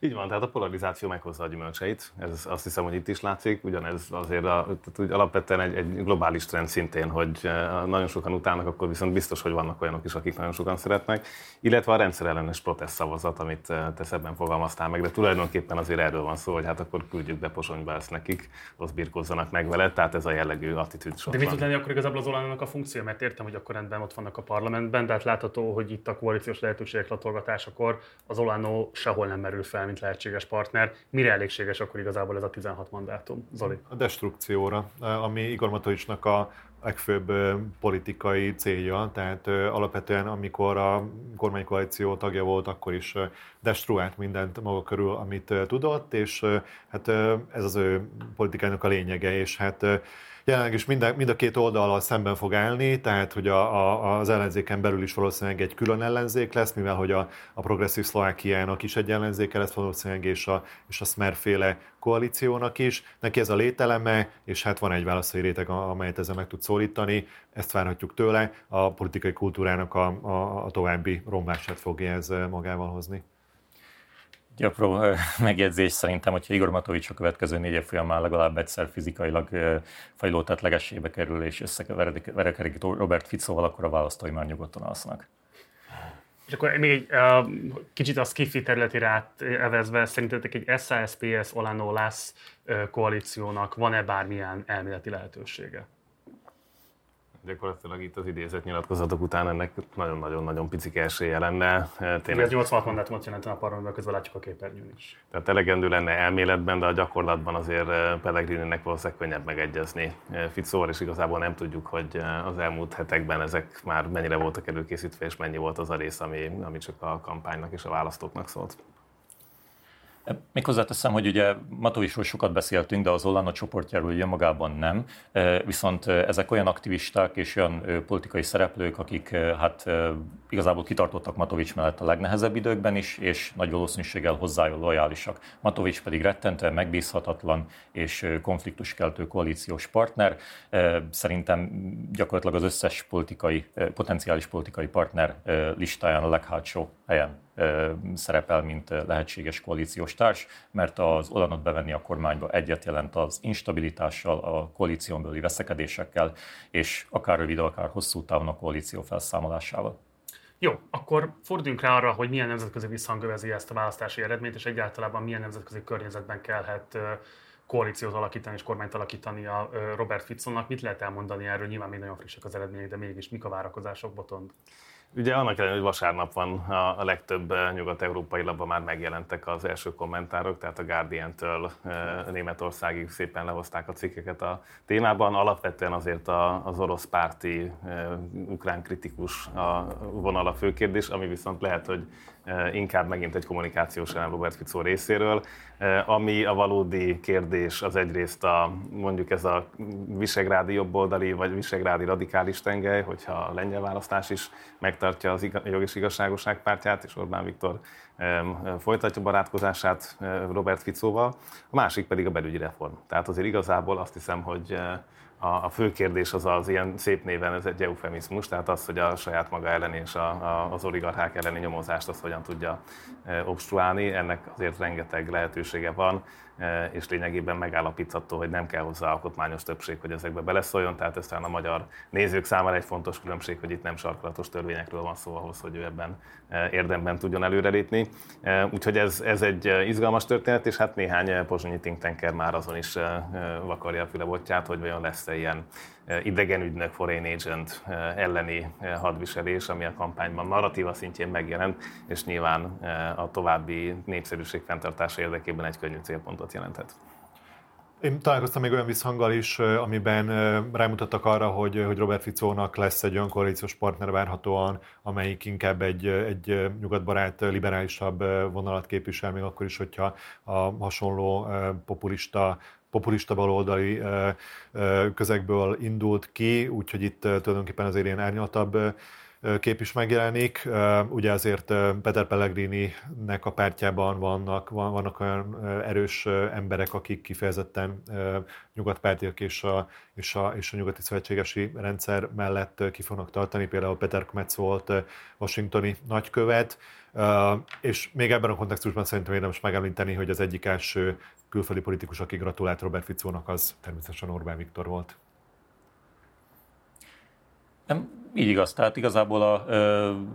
Így van, tehát a polarizáció meghozza a gyümölcseit, ez azt hiszem, hogy itt is látszik, ugyanez azért a, tehát úgy alapvetően egy, egy globális trend szintén, hogy eh, nagyon sokan utálnak, akkor viszont biztos, hogy vannak olyanok is, akik nagyon sokan szeretnek, illetve a rendszerellenes protest szavazat, amit eh, te szebben fogalmaztál meg, de tulajdonképpen azért erről van szó, hogy hát akkor küldjük be Posonyba ezt nekik, ott birkozzanak meg vele, tehát ez a jellegű attitűd De mit tud lenni akkor igazából az Olánának a funkció, mert értem, hogy akkor rendben ott vannak a parlamentben, de hát látható, hogy itt a koalíciós lehetőségek latolgatásakor az Olánó sehol nem merül fel mint lehetséges partner. Mire elégséges akkor igazából ez a 16 mandátum? Zoli? A destrukcióra, ami Igor Matovicsnak a legfőbb politikai célja, tehát alapvetően amikor a kormánykoalíció tagja volt, akkor is destruált mindent maga körül, amit tudott, és hát ez az ő politikának a lényege, és hát jelenleg is mind a, mind a két oldalal szemben fog állni, tehát hogy a, a, az ellenzéken belül is valószínűleg egy külön ellenzék lesz, mivel hogy a, a progresszív Szlovákiának is egy ellenzéke lesz valószínűleg, és a, és a Smerféle koalíciónak is. Neki ez a lételeme, és hát van egy választói réteg, amelyet ezzel meg tud szólítani. Ezt várhatjuk tőle. A politikai kultúrának a, a, a további romlását fogja ez magával hozni. Egy apró megjegyzés szerintem, hogyha Igor Matovics a következő négy év folyamán legalább egyszer fizikailag fajló tetlegessébe kerül és összekeveredik Robert Ficóval, akkor a választói már nyugodtan alsznak. És akkor még egy uh, kicsit a skifi területére átevezve, szerintetek egy SASPS Olano lesz uh, koalíciónak van-e bármilyen elméleti lehetősége? Gyakorlatilag itt az idézett nyilatkozatok után ennek nagyon-nagyon-nagyon picik esélye lenne. Tényleg... Ez 86 mandátumot jelentene a parlamentben, közben látjuk a képernyőn is. Tehát elegendő lenne elméletben, de a gyakorlatban azért eh, Pellegrini-nek valószínűleg könnyebb megegyezni eh, Fitzóval, és igazából nem tudjuk, hogy eh, az elmúlt hetekben ezek már mennyire voltak előkészítve, és mennyi volt az a rész, ami, ami csak a kampánynak és a választóknak szólt. Még hozzáteszem, hogy ugye Matovicsról sokat beszéltünk, de az Olano csoportjáról ugye magában nem. Viszont ezek olyan aktivisták és olyan politikai szereplők, akik hát igazából kitartottak Matovics mellett a legnehezebb időkben is, és nagy valószínűséggel hozzájuk lojálisak. Matovics pedig rettentően megbízhatatlan és konfliktuskeltő koalíciós partner. Szerintem gyakorlatilag az összes politikai, potenciális politikai partner listáján a leghátsó helyen szerepel, mint lehetséges koalíciós társ, mert az Olanot bevenni a kormányba egyet jelent az instabilitással, a koalíción belüli veszekedésekkel, és akár rövid, akár hosszú távon a koalíció felszámolásával. Jó, akkor forduljunk rá arra, hogy milyen nemzetközi visszhang övezi ezt a választási eredményt, és egyáltalán milyen nemzetközi környezetben kellhet koalíciót alakítani és kormányt alakítani a Robert Fitzonnak. Mit lehet elmondani erről? Nyilván még nagyon frissek az eredmények, de mégis mik a várakozások, Botond? Ugye annak ellenére, hogy vasárnap van a, legtöbb eh, nyugat-európai labban már megjelentek az első kommentárok, tehát a Guardian-től e, Németországig szépen lehozták a cikkeket a témában. Alapvetően azért a, az orosz párti e, ukrán kritikus a vonal a fő kérdés, ami viszont lehet, hogy inkább megint egy kommunikációs elem Robert Fico részéről. Ami a valódi kérdés, az egyrészt a, mondjuk ez a visegrádi jobboldali vagy visegrádi radikális tengely, hogyha a lengyel választás is megtartja az jog és igazságosság pártját, és Orbán Viktor folytatja barátkozását Robert Ficóval. A másik pedig a belügyi reform. Tehát azért igazából azt hiszem, hogy a, a fő kérdés az az ilyen szép néven, ez egy eufemizmus, tehát az, hogy a saját maga ellen és a, a, az oligarchák elleni nyomozást azt hogyan tudja obstruálni. Ennek azért rengeteg lehetősége van, és lényegében megállapítható, hogy nem kell hozzá alkotmányos többség, hogy ezekbe beleszóljon, tehát ez talán a magyar nézők számára egy fontos különbség, hogy itt nem sarkalatos törvényekről van szó ahhoz, hogy ő ebben e, érdemben tudjon előrelépni. Úgyhogy ez, ez egy izgalmas történet, és hát néhány pozsonyi think tanker már azon is vakarja a fülebotját, hogy vajon lesz persze ilyen idegenügynök, foreign agent elleni hadviselés, ami a kampányban narratíva szintjén megjelent, és nyilván a további népszerűség fenntartása érdekében egy könnyű célpontot jelentett. Én találkoztam még olyan visszhanggal is, amiben rámutattak arra, hogy, hogy Robert Ficónak lesz egy olyan koalíciós partner várhatóan, amelyik inkább egy, egy nyugatbarát, liberálisabb vonalat képvisel, még akkor is, hogyha a hasonló populista populista baloldali közegből indult ki, úgyhogy itt tulajdonképpen azért ilyen árnyaltabb kép is megjelenik. Ugye azért Peter Pellegrini-nek a pártjában vannak, vannak olyan erős emberek, akik kifejezetten nyugatpártiak és a, és, a, és a nyugati szövetségesi rendszer mellett ki fognak tartani. Például Peter Kmetz volt washingtoni nagykövet, és még ebben a kontextusban szerintem érdemes megemlíteni, hogy az egyik első külföldi politikus, aki gratulált Robert Ficónak, az természetesen Orbán Viktor volt. Nem, így igaz. Tehát igazából a,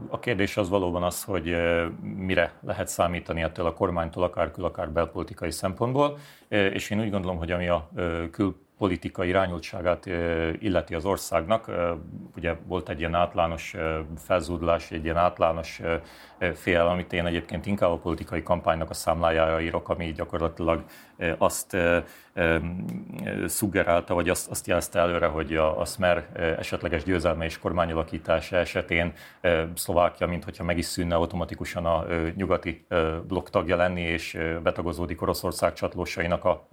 a kérdés az valóban az, hogy mire lehet számítani ettől a kormánytól, akár kül, akár belpolitikai szempontból. És én úgy gondolom, hogy ami a kül politikai irányultságát illeti az országnak. Ugye volt egy ilyen általános felzúdulás, egy ilyen általános fél, amit én egyébként inkább a politikai kampánynak a számlájára írok, ami gyakorlatilag azt szuggerálta, vagy azt, azt jelezte előre, hogy a, a Smer esetleges győzelme és kormányalakítása esetén Szlovákia, mintha meg is szűnne automatikusan a nyugati blokk tagja lenni, és betagozódik Oroszország csatlósainak a,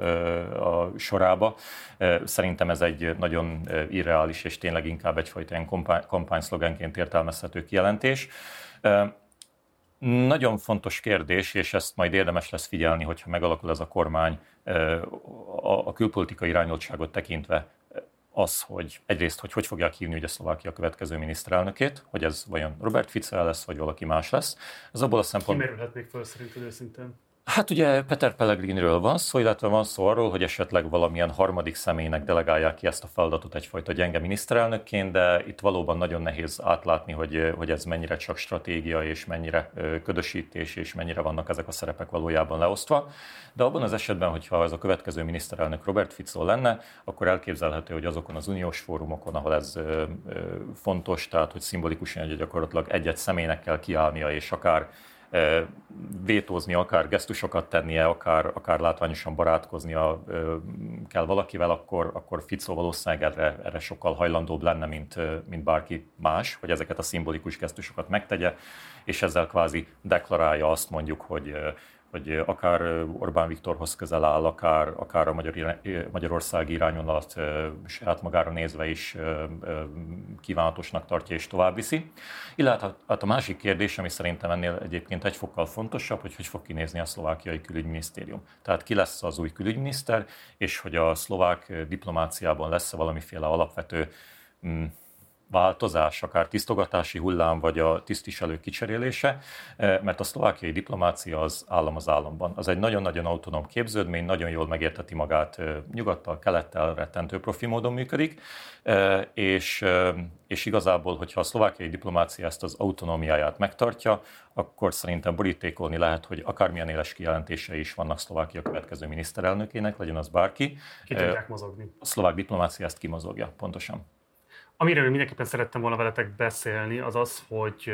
a sorába. Szerintem ez egy nagyon irreális és tényleg inkább egyfajta ilyen kampány, kampányszlogenként értelmezhető kijelentés. Nagyon fontos kérdés, és ezt majd érdemes lesz figyelni, hogyha megalakul ez a kormány a külpolitikai irányultságot tekintve az, hogy egyrészt, hogy hogy fogják hívni ugye Szlovákia következő miniszterelnökét, hogy ez vajon Robert Fico lesz, vagy valaki más lesz. Ez abból a szempont... Kimerülhet még föl szerinted őszintén? Hát ugye Peter Pellegrinről van szó, illetve van szó arról, hogy esetleg valamilyen harmadik személynek delegálják ki ezt a feladatot egyfajta gyenge miniszterelnökként, de itt valóban nagyon nehéz átlátni, hogy, hogy ez mennyire csak stratégia, és mennyire ködösítés, és mennyire vannak ezek a szerepek valójában leosztva. De abban az esetben, hogyha ez a következő miniszterelnök Robert Fico lenne, akkor elképzelhető, hogy azokon az uniós fórumokon, ahol ez fontos, tehát hogy szimbolikusan hogy gyakorlatilag egy-egy személynek kell kiállnia, és akár vétózni, akár gesztusokat tennie, akár, akár látványosan barátkoznia kell valakivel, akkor, akkor Fico valószínűleg erre, erre sokkal hajlandóbb lenne, mint, mint bárki más, hogy ezeket a szimbolikus gesztusokat megtegye, és ezzel kvázi deklarálja azt mondjuk, hogy hogy akár Orbán Viktorhoz közel áll, akár, akár a Magyar, Magyarország irányonat saját magára nézve is kívánatosnak tartja és tovább viszi. Illetve hát a másik kérdés, ami szerintem ennél egyébként egy fokkal fontosabb, hogy hogy fog kinézni a szlovákiai külügyminisztérium. Tehát ki lesz az új külügyminiszter, és hogy a szlovák diplomáciában lesz-e valamiféle alapvető mm, változás, akár tisztogatási hullám, vagy a tisztviselő kicserélése, eh, mert a szlovákiai diplomácia az állam az államban. Az egy nagyon-nagyon autonóm képződmény, nagyon jól megérteti magát eh, nyugattal, kelettel, rettentő profi módon működik, eh, és, és igazából, hogyha a szlovákiai diplomácia ezt az autonómiáját megtartja, akkor szerintem borítékolni lehet, hogy akármilyen éles kijelentései is vannak Szlovákia következő miniszterelnökének, legyen az bárki. Ki tudják mozogni. A szlovák diplomácia ezt kimozogja, pontosan. Amiről mindenképpen szerettem volna veletek beszélni, az az, hogy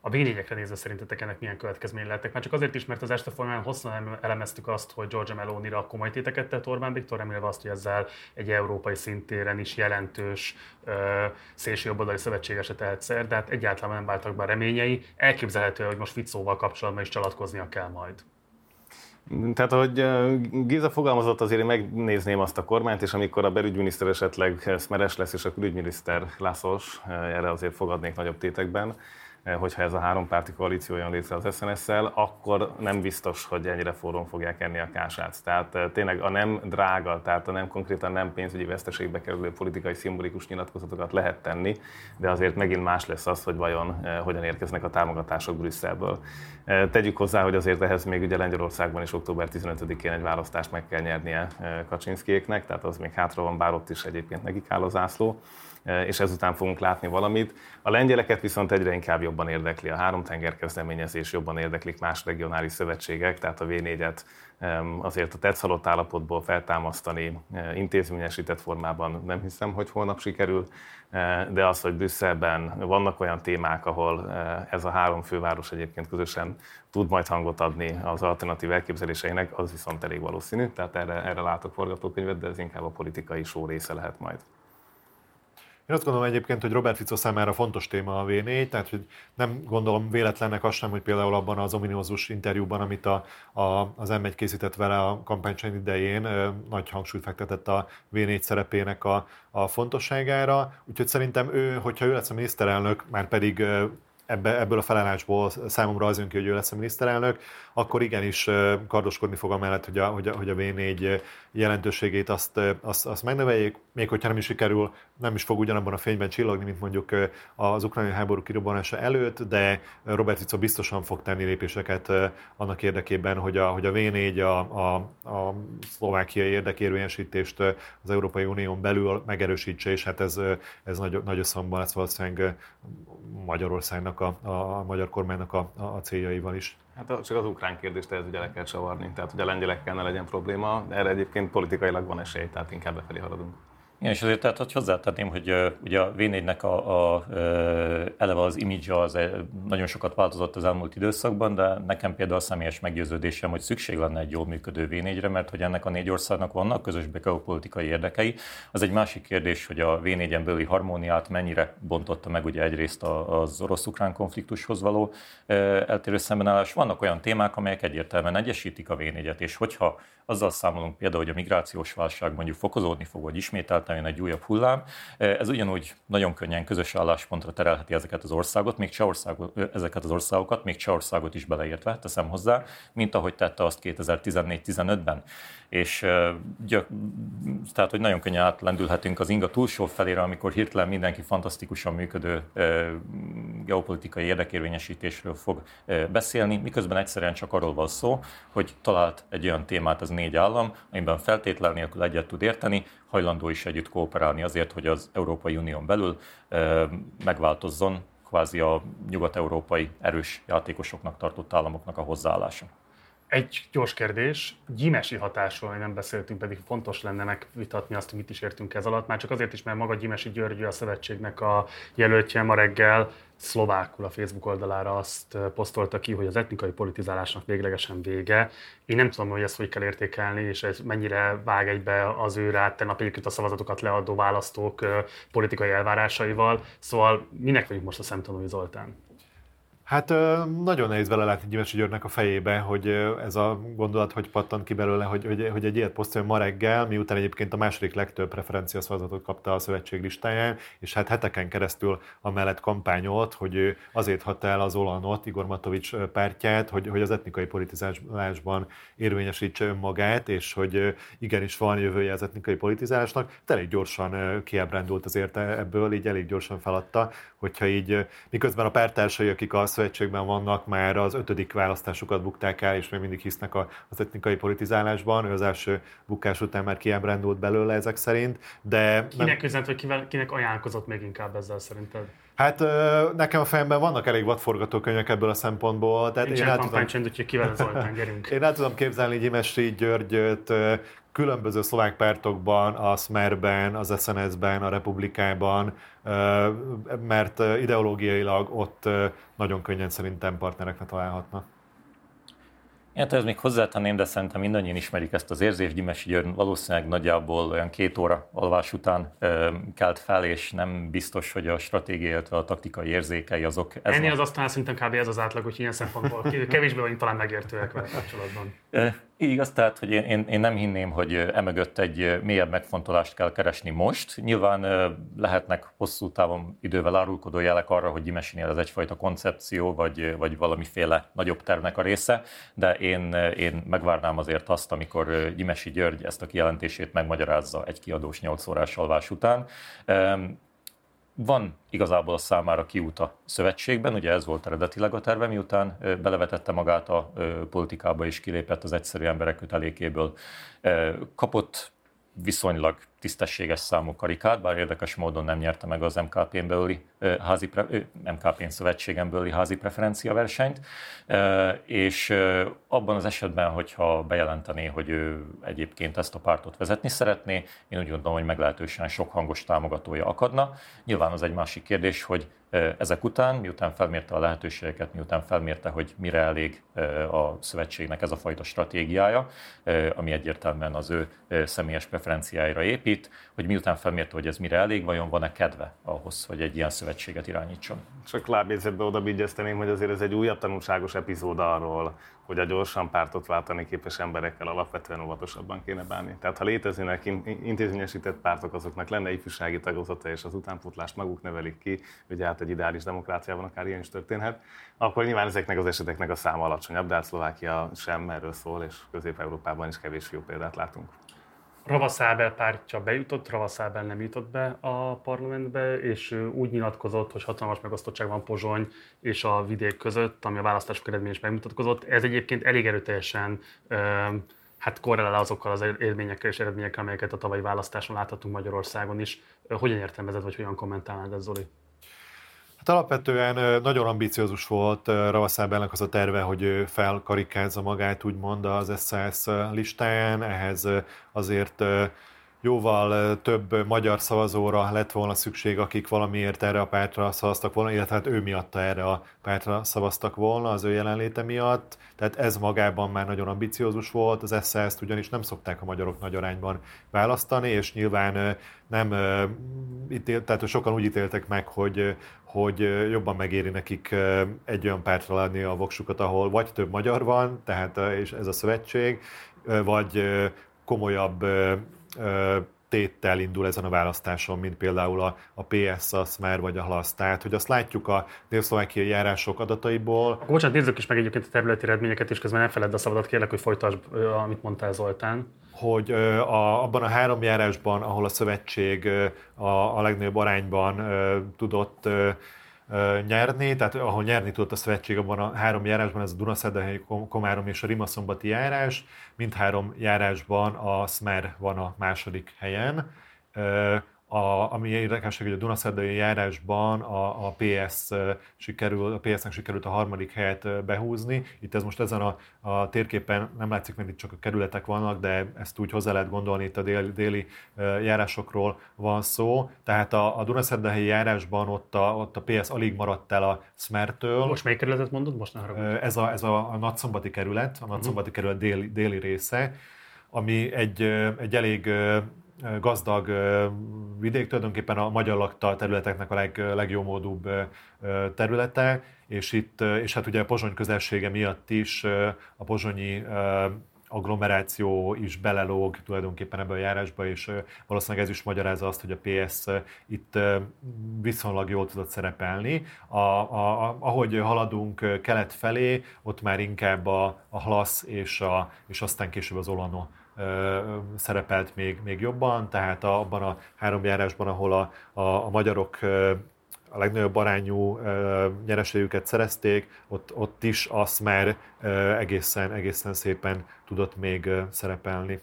a v nézve szerintetek ennek milyen következmény lehetnek. Már csak azért is, mert az este folyamán hosszan elemeztük azt, hogy Georgia Meloni-ra komoly téteket tett Orbán Viktor, remélve azt, hogy ezzel egy európai szintéren is jelentős szélső jobboldali szövetségeset tehet szer, de hát egyáltalán nem váltak be reményei. Elképzelhető, hogy most Ficóval kapcsolatban is csalatkoznia kell majd. Tehát, ahogy Giza fogalmazott, azért én megnézném azt a kormányt, és amikor a belügyminiszter esetleg szmeres lesz, és a külügyminiszter Lászlós, erre azért fogadnék nagyobb tétekben, hogyha ez a három párti koalíció jön létre az SNS-szel, akkor nem biztos, hogy ennyire forrón fogják enni a kását. Tehát eh, tényleg a nem drága, tehát a nem konkrétan nem pénzügyi veszteségbe kerülő politikai szimbolikus nyilatkozatokat lehet tenni, de azért megint más lesz az, hogy vajon eh, hogyan érkeznek a támogatások Brüsszelből. Tegyük hozzá, hogy azért ehhez még ugye Lengyelországban is október 15-én egy választást meg kell nyernie Kaczynszkiéknek, tehát az még hátra van, bár ott is egyébként nekik áll a zászló. És ezután fogunk látni valamit. A lengyeleket viszont egyre inkább jobban érdekli a három tenger kezdeményezés, jobban érdeklik más regionális szövetségek, tehát a V4-et azért a tetszalott állapotból feltámasztani intézményesített formában nem hiszem, hogy holnap sikerül, de az, hogy Brüsszelben vannak olyan témák, ahol ez a három főváros egyébként közösen tud majd hangot adni az alternatív elképzeléseinek, az viszont elég valószínű, tehát erre, erre látok forgatókönyvet, de ez inkább a politikai só része lehet majd. Én azt gondolom egyébként, hogy Robert Fico számára fontos téma a V4, tehát hogy nem gondolom véletlennek azt sem, hogy például abban az ominózus interjúban, amit a, a, az M1 készített vele a kampánycsain idején, nagy hangsúlyt fektetett a V4 szerepének a, a fontosságára. Úgyhogy szerintem ő, hogyha ő lesz a miniszterelnök, már pedig ebbe, ebből a felállásból számomra az jön ki, hogy ő lesz a miniszterelnök, akkor igenis kardoskodni fog amellett, hogy a, hogy a, hogy a V4 jelentőségét azt, azt, azt megnöveljék, még hogyha nem is sikerül, nem is fog ugyanabban a fényben csillogni, mint mondjuk az ukrajnai háború kirobbanása előtt, de Robert Fico biztosan fog tenni lépéseket annak érdekében, hogy a, hogy a V4 a, a, a szlovákiai érdekérvényesítést az Európai Unión belül megerősítse, és hát ez, ez nagy, nagy összhangban lesz valószínűleg Magyarországnak, a, a, a magyar kormánynak a, a céljaival is. Hát csak az ukrán kérdést ehhez ugye le kell csavarni, tehát hogy a lengyelekkel ne legyen probléma, erre egyébként politikailag van esély, tehát inkább befelé haladunk. Igen, és azért tehát, hogy hozzátenném, hogy uh, ugye a v a, a, a, eleve az image az nagyon sokat változott az elmúlt időszakban, de nekem például a személyes meggyőződésem, hogy szükség lenne egy jól működő v mert hogy ennek a négy országnak vannak közös geopolitikai érdekei. Az egy másik kérdés, hogy a v en belüli harmóniát mennyire bontotta meg ugye egyrészt az orosz-ukrán konfliktushoz való eltérő szembenállás. Vannak olyan témák, amelyek egyértelműen egyesítik a v és hogyha azzal számolunk például, hogy a migrációs válság mondjuk fokozódni fog, vagy ismételten jön egy újabb hullám, ez ugyanúgy nagyon könnyen közös álláspontra terelheti ezeket az országot, még Csehországot, ezeket az országokat, még Csehországot is beleértve, teszem hozzá, mint ahogy tette azt 2014-15-ben. És gyök, tehát, hogy nagyon könnyen átlendülhetünk az inga túlsó felére, amikor hirtelen mindenki fantasztikusan működő geopolitikai érdekérvényesítésről fog beszélni, miközben egyszerűen csak arról van szó, hogy talált egy olyan témát az négy állam, amiben feltétlen nélkül egyet tud érteni, hajlandó is együtt kooperálni azért, hogy az Európai Unión belül megváltozzon kvázi a nyugat-európai erős játékosoknak tartott államoknak a hozzáállása. Egy gyors kérdés, gyimesi hatásról nem beszéltünk, pedig fontos lenne megvitatni azt, mit is értünk ez alatt, már csak azért is, mert maga Gyimesi György a szövetségnek a jelöltje ma reggel szlovákul a Facebook oldalára azt posztolta ki, hogy az etnikai politizálásnak véglegesen vége. Én nem tudom, hogy ezt hogy kell értékelni, és ez mennyire vág egybe az ő rá tegnap a szavazatokat leadó választók politikai elvárásaival. Szóval minek vagyunk most a szemtanúi Zoltán? Hát nagyon nehéz vele látni Gyimesi Györgynek a fejébe, hogy ez a gondolat, hogy pattant ki belőle, hogy, hogy, hogy egy ilyet posztoljon ma reggel, miután egyébként a második legtöbb preferencia szavazatot kapta a szövetség listáján, és hát heteken keresztül amellett kampányolt, hogy azért hatta el az Olanot, Igor Matovics pártját, hogy, hogy az etnikai politizálásban érvényesítse önmagát, és hogy igenis van jövője az etnikai politizálásnak. De elég gyorsan kiábrándult azért ebből, így elég gyorsan feladta, hogyha így miközben a pártársai, akik a szövetségben vannak, már az ötödik választásukat bukták el, és még mindig hisznek az etnikai politizálásban. Ő az első bukás után már kiábrándult belőle ezek szerint. De kinek üzent, vagy kivel, kinek ajánlkozott még inkább ezzel szerinted? Hát nekem a fejemben vannak elég vadforgatókönyvek ebből a szempontból. Tehát Nincs én tudom, úgyhogy kivel Zoltán, gyerünk. Én el tudom képzelni Gyimesi Györgyöt különböző szlovák pártokban, a Smerben, az SNS-ben, a Republikában, mert ideológiailag ott nagyon könnyen szerintem partnerekre találhatna. Én hát ez még hozzátenném, de szerintem mindannyian ismerik ezt az érzést. Gyimesi György valószínűleg nagyjából olyan két óra alvás után ö, kelt fel, és nem biztos, hogy a stratégiai, illetve a taktikai érzékei azok... Ez Ennél az aztán szerintem kb. ez az átlag, hogy ilyen szempontból kevésbé vagyunk talán megértőek vele kapcsolatban. Igaz, tehát, hogy én, én, én nem hinném, hogy emögött egy mélyebb megfontolást kell keresni most. Nyilván lehetnek hosszú távon idővel árulkodó jelek arra, hogy Gyimesinél ez egyfajta koncepció, vagy, vagy valamiféle nagyobb tervnek a része, de én, én megvárnám azért azt, amikor Gyimesi György ezt a kijelentését megmagyarázza egy kiadós 8 órás alvás után. Van igazából a számára kiút a szövetségben, ugye ez volt eredetileg a terve, miután belevetette magát a politikába és kilépett az egyszerű emberek kötelékéből. Kapott viszonylag tisztességes számú karikát, bár érdekes módon nem nyerte meg az MKP-n belüli házi MKP-n szövetségen belüli házi preferencia versenyt, és abban az esetben, hogyha bejelentené, hogy ő egyébként ezt a pártot vezetni szeretné, én úgy gondolom, hogy meglehetősen sok hangos támogatója akadna. Nyilván az egy másik kérdés, hogy ezek után, miután felmérte a lehetőségeket, miután felmérte, hogy mire elég a szövetségnek ez a fajta stratégiája, ami egyértelműen az ő személyes preferenciáira épít, hogy miután felmérte, hogy ez mire elég, vajon van-e kedve ahhoz, hogy egy ilyen szövetséget irányítson. Csak lábjegyzetbe oda hogy azért ez egy újabb tanulságos epizód arról, hogy a gyorsan pártot váltani képes emberekkel alapvetően óvatosabban kéne bánni. Tehát ha léteznének intézményesített pártok, azoknak lenne ifjúsági tagozata, és az utánpótlást maguk nevelik ki, ugye hát egy ideális demokráciában akár ilyen is történhet, akkor nyilván ezeknek az eseteknek a száma alacsonyabb, de hát Szlovákia sem erről szól, és Közép-Európában is kevés jó példát látunk. Ravaszábel pártja bejutott, Ravaszábel nem jutott be a parlamentbe, és úgy nyilatkozott, hogy hatalmas megosztottság van Pozsony és a vidék között, ami a választások eredmény is megmutatkozott. Ez egyébként elég erőteljesen hát korrelál azokkal az élményekkel és eredményekkel, amelyeket a tavalyi választáson láthatunk Magyarországon is. Hogyan értelmezed, vagy hogyan kommentálnád ez, Zoli? Hát alapvetően nagyon ambiciózus volt Ravaszábelnek az a terve, hogy felkarikázza magát, úgymond az SZSZ listáján. Ehhez azért jóval több magyar szavazóra lett volna szükség, akik valamiért erre a pártra szavaztak volna, illetve hát ő miatta erre a pártra szavaztak volna az ő jelenléte miatt. Tehát ez magában már nagyon ambiciózus volt, az SZSZ-t ugyanis nem szokták a magyarok nagy arányban választani, és nyilván nem ítél, tehát sokan úgy ítéltek meg, hogy, hogy jobban megéri nekik egy olyan pártra lenni a voksukat, ahol vagy több magyar van, tehát és ez a szövetség, vagy komolyabb téttel indul ezen a választáson, mint például a, a PS, a Smer vagy a HLASZ. Tehát, hogy azt látjuk a dél járások adataiból. Akkor bocsánat, nézzük is meg egyébként a területi eredményeket, és közben ne feledd a szabadat, kérlek, hogy folytasd, amit mondtál Zoltán. Hogy a, abban a három járásban, ahol a szövetség a, a legnagyobb arányban tudott nyerni, tehát ahol nyerni tudott a szövetség abban a három járásban, ez a Dunaszerdahely, Komárom és a Rimaszombati járás, mindhárom járásban a Smer van a második helyen. A, ami érdekesség, hogy a Dunaszerdai járásban a, a PS sikerül, a PS-nek sikerült a harmadik helyet behúzni. Itt ez most ezen a, a térképen nem látszik, mert itt csak a kerületek vannak, de ezt úgy hozzá lehet gondolni, itt a déli, déli járásokról van szó. Tehát a, a Dunaszerdahelyi járásban ott a, ott a PS alig maradt el a Smertől. Most melyik kerületet mondod? Most ne Ez a, ez a, a Nagyszombati kerület, a Nagyszombati uh-huh. kerület déli, déli része, ami egy, egy elég gazdag vidék, tulajdonképpen a magyar lakta területeknek a leg, legjómódúbb területe, és itt, és hát ugye a Pozsony közelsége miatt is a pozsonyi agglomeráció is belelóg tulajdonképpen ebbe a járásba, és valószínűleg ez is magyarázza azt, hogy a PS itt viszonylag jól tudott szerepelni. A, a, a, ahogy haladunk kelet felé, ott már inkább a, a Hlasz és, a, és aztán később az Olano szerepelt még, még jobban, tehát abban a három járásban, ahol a, a, a magyarok a legnagyobb arányú nyereségüket szerezték, ott, ott is a Smer egészen, egészen szépen tudott még szerepelni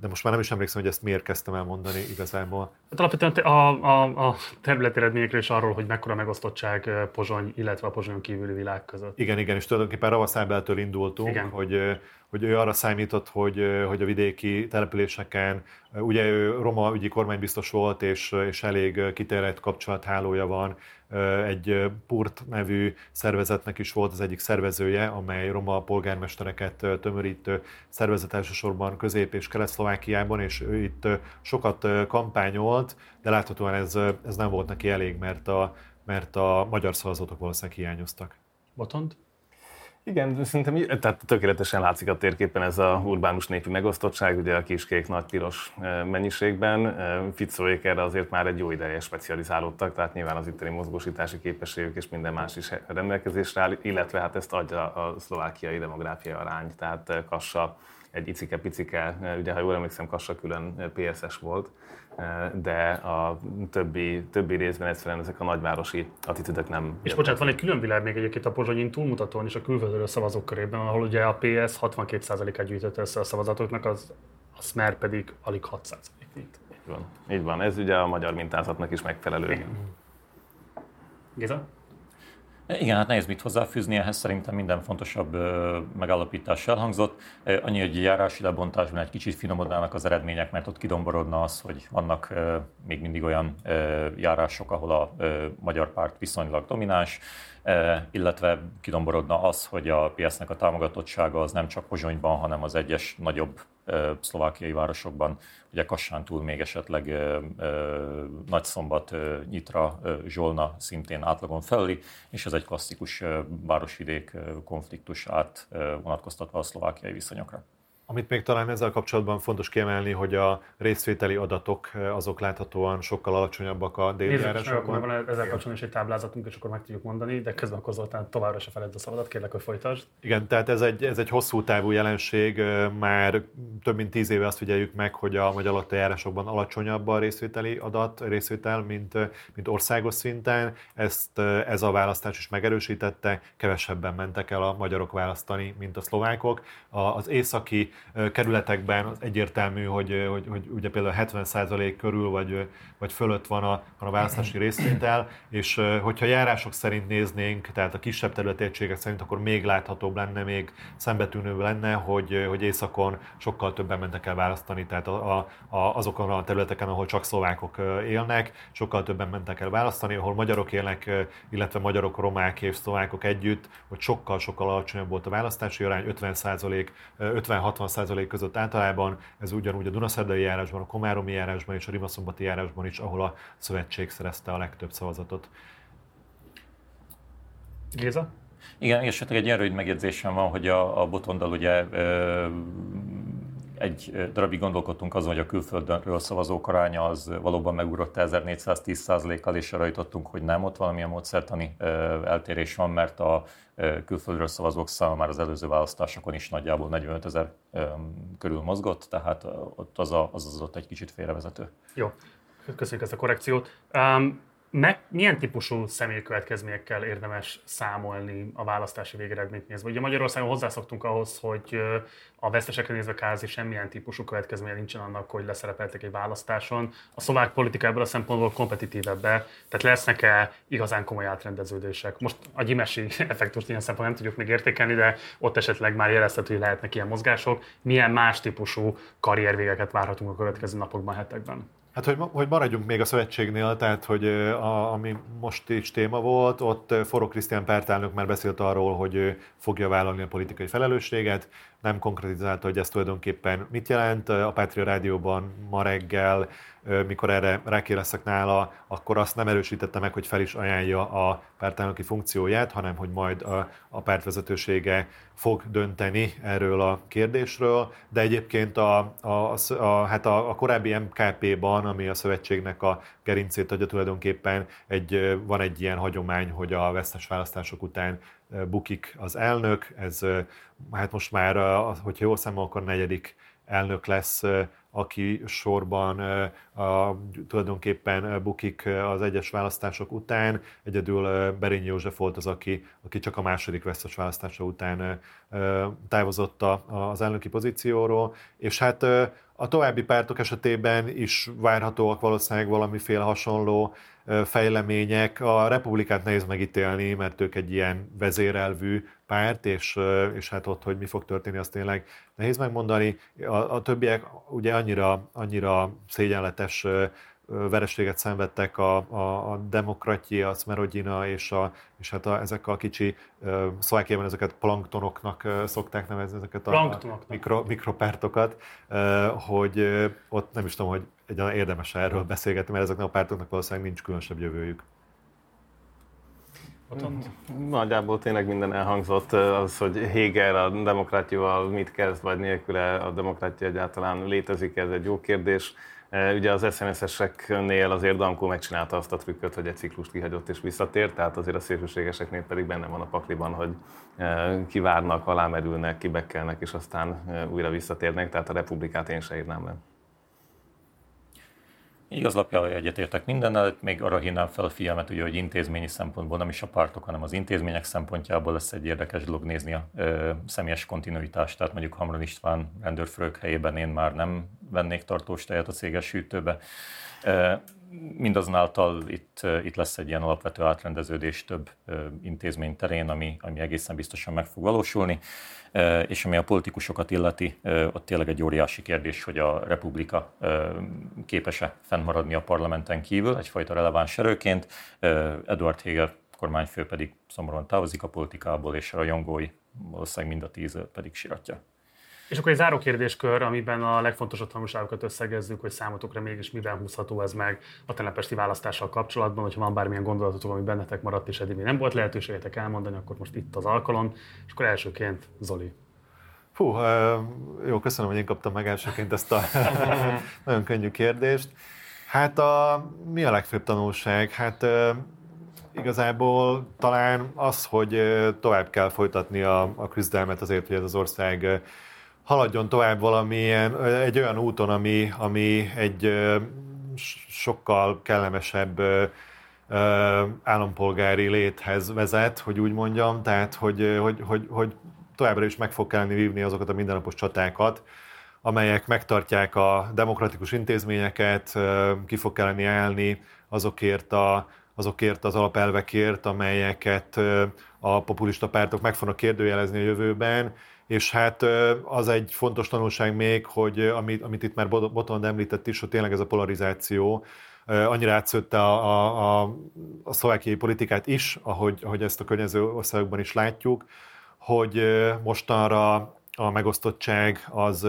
de most már nem is emlékszem, hogy ezt miért kezdtem el mondani igazából. Hát alapvetően a, a, a terület eredményekről is arról, hogy mekkora megosztottság Pozsony, illetve a Pozsony kívüli világ között. Igen, igen, és tulajdonképpen Ravaszábeltől indultunk, igen. hogy hogy ő arra számított, hogy, hogy a vidéki településeken, ugye ő roma ügyi kormánybiztos volt, és, és elég kitérett kapcsolathálója van, egy PURT nevű szervezetnek is volt az egyik szervezője, amely roma polgármestereket tömörítő szervezet elsősorban Közép- és Kelet-Szlovákiában, és ő itt sokat kampányolt, de láthatóan ez, ez nem volt neki elég, mert a, mert a magyar szavazatok valószínűleg hiányoztak. Botont? Igen, szerintem tehát tökéletesen látszik a térképen ez a urbánus népi megosztottság, ugye a kiskék nagy piros mennyiségben. Ficóék erre azért már egy jó ideje specializálódtak, tehát nyilván az itteni mozgósítási képességük és minden más is rendelkezésre áll, illetve hát ezt adja a szlovákiai demográfia arány, tehát Kassa egy icike-picike, ugye ha jól emlékszem, Kassa külön PSS volt, de a többi, többi részben egyszerűen ezek a nagyvárosi attitűdök nem... És bocsánat, van egy külön világ még egyébként a Pozsonyin túlmutatóan és a külföldről szavazók körében, ahol ugye a PS 62%-át gyűjtötte össze a szavazatoknak, az, a Smer pedig alig 6%. Így van. Így van. Ez ugye a magyar mintázatnak is megfelelő. Igen. Géza? Igen, hát nehéz mit hozzáfűzni, ehhez szerintem minden fontosabb megállapítás elhangzott. Annyi, hogy járási lebontásban egy kicsit finomodnának az eredmények, mert ott kidomborodna az, hogy vannak még mindig olyan járások, ahol a magyar párt viszonylag domináns, illetve kidomborodna az, hogy a PS-nek a támogatottsága az nem csak Pozsonyban, hanem az egyes nagyobb szlovákiai városokban, ugye Kassán túl még esetleg Nagyszombat, Nyitra, Zsolna szintén átlagon felüli, és ez egy klasszikus városvidék konfliktus át vonatkoztatva a szlovákiai viszonyokra. Amit még talán ezzel kapcsolatban fontos kiemelni, hogy a részvételi adatok eh, azok láthatóan sokkal alacsonyabbak a déli járásokban. Van ezzel kapcsolatban is egy táblázatunk, és akkor meg tudjuk mondani, de közben akkor Zoltán továbbra se feled a szabadat, kérlek, hogy folytasd. Igen, tehát ez egy, ez egy hosszú távú jelenség, eh, már több mint tíz éve azt figyeljük meg, hogy a magyar járásokban alacsonyabb a részvételi adat, részvétel, mint, eh, mint országos szinten. Ezt ez a választás is megerősítette, kevesebben mentek el a magyarok választani, mint a szlovákok. Az északi kerületekben egyértelmű, hogy, hogy, hogy ugye például 70% körül vagy, vagy fölött van a, van a választási részvétel, és hogyha járások szerint néznénk, tehát a kisebb területi egységek szerint, akkor még láthatóbb lenne, még szembetűnőbb lenne, hogy, hogy északon sokkal többen mentek el választani, tehát a, a, a, azokon a területeken, ahol csak szlovákok élnek, sokkal többen mentek el választani, ahol magyarok élnek, illetve magyarok, romák és szlovákok együtt, hogy sokkal-sokkal alacsonyabb volt a választási arány, 50% 50-60 között általában, ez ugyanúgy a Dunaszerdai járásban, a Komáromi járásban és a Rimaszombati járásban is, ahol a szövetség szerezte a legtöbb szavazatot. Géza? Igen, és egy ilyen megjegyzésem van, hogy a, a botondal ugye ö, egy darabig gondolkodtunk azon, hogy a külföldről szavazók aránya az valóban megugrott 1410%-kal, és arra jutottunk, hogy nem, ott valamilyen módszertani eltérés van, mert a külföldről szavazók száma már az előző választásokon is nagyjából 45 ezer körül mozgott, tehát ott az, a, az az ott egy kicsit félrevezető. Jó, köszönjük ezt a korrekciót. Um, meg, milyen típusú személykövetkezményekkel érdemes számolni a választási végeredményt nézve? Ugye Magyarországon hozzászoktunk ahhoz, hogy a vesztesekre nézve kázi semmilyen típusú következménye nincsen annak, hogy leszerepeltek egy választáson. A szlovák politika ebből a szempontból kompetitívebb, tehát lesznek-e igazán komoly átrendeződések? Most a gyimesi effektust ilyen szempontból nem tudjuk még értékelni, de ott esetleg már jelezhető, hogy lehetnek ilyen mozgások. Milyen más típusú karriervégeket várhatunk a következő napokban, hetekben? Hát, hogy, hogy maradjunk még a szövetségnél, tehát, hogy a, ami most is téma volt, ott Forró Krisztián pártelnök már beszélt arról, hogy fogja vállalni a politikai felelősséget, nem konkretizálta, hogy ez tulajdonképpen mit jelent. A Pátria Rádióban ma reggel, mikor erre rákérdeztek nála, akkor azt nem erősítette meg, hogy fel is ajánlja a pártelnöki funkcióját, hanem hogy majd a, a pártvezetősége fog dönteni erről a kérdésről, de egyébként a, a, a, hát a, a korábbi MKP-ban, ami a szövetségnek a gerincét adja tulajdonképpen, egy, van egy ilyen hagyomány, hogy a vesztes választások után bukik az elnök, ez hát most már, hogyha jól számol, akkor negyedik elnök lesz, aki sorban a, tulajdonképpen bukik az egyes választások után. Egyedül Berényi József volt az, aki, aki csak a második vesztes választása után távozott az elnöki pozícióról, és hát a további pártok esetében is várhatóak valószínűleg valamiféle hasonló fejlemények. A republikát nehéz megítélni, mert ők egy ilyen vezérelvű párt, és, és hát ott, hogy mi fog történni, azt tényleg nehéz megmondani. A, a többiek ugye annyira, annyira szégyenletes vereséget szenvedtek a, a, a demokratja, a Smerodina és, a, és hát a, ezek a kicsi, Szlovákiában ezeket planktonoknak szokták nevezni, ezeket a, a mikro, mikropártokat, hogy ott nem is tudom, hogy egyáltalán érdemes erről beszélgetni, mert ezeknek a pártoknak valószínűleg nincs különösebb jövőjük. Nagyjából tényleg minden elhangzott, az, hogy Hegel a demokrátiával mit kezd, vagy nélküle a demokrátia egyáltalán létezik, ez egy jó kérdés. Ugye az SNS-eseknél azért Dankó megcsinálta azt a trükköt, hogy egy ciklust kihagyott és visszatért, tehát azért a szélsőségeseknél pedig benne van a pakliban, hogy kivárnak, alámerülnek, kibekkelnek, és aztán újra visszatérnek, tehát a republikát én se írnám le. Igazlapja, hogy egyetértek mindennel, még arra hívnám fel a figyelmet, ugye, hogy intézményi szempontból nem is a pártok, hanem az intézmények szempontjából lesz egy érdekes dolog nézni a ö, személyes kontinuitást. Tehát mondjuk Hamron István rendőrfők helyében én már nem vennék tartós tejet a céges hűtőbe. Mindazonáltal itt, itt lesz egy ilyen alapvető átrendeződés több intézmény terén, ami, ami egészen biztosan meg fog valósulni, és ami a politikusokat illeti, ott tényleg egy óriási kérdés, hogy a republika képes-e fennmaradni a parlamenten kívül, egyfajta releváns erőként. Eduard Heger kormányfő pedig szomorúan távozik a politikából, és a rajongói valószínűleg mind a tíz pedig siratja. És akkor egy záró kérdéskör, amiben a legfontosabb tanulságokat összegezzük, hogy számotokra mégis miben húzható ez meg a telepesti választással kapcsolatban, hogyha van bármilyen gondolatotok, ami bennetek maradt, és eddig még nem volt lehetőségetek elmondani, akkor most itt az alkalom. És akkor elsőként Zoli. Fú, jó, köszönöm, hogy én kaptam meg elsőként ezt a nagyon könnyű kérdést. Hát a, mi a legfőbb tanulság? Hát igazából talán az, hogy tovább kell folytatni a, a küzdelmet azért, hogy ez az ország haladjon tovább valamilyen, egy olyan úton, ami, ami egy sokkal kellemesebb állampolgári léthez vezet, hogy úgy mondjam, tehát hogy, hogy, hogy, hogy továbbra is meg fog kelleni vívni azokat a mindennapos csatákat, amelyek megtartják a demokratikus intézményeket, ki fog kelleni állni azokért, a, azokért az alapelvekért, amelyeket a populista pártok meg fognak kérdőjelezni a jövőben, és hát az egy fontos tanulság még, hogy amit, amit itt már Botond említett is, hogy tényleg ez a polarizáció annyira átszőtte a, a, a, a szlovákiai politikát is, ahogy, ahogy ezt a környező országokban is látjuk, hogy mostanra a megosztottság az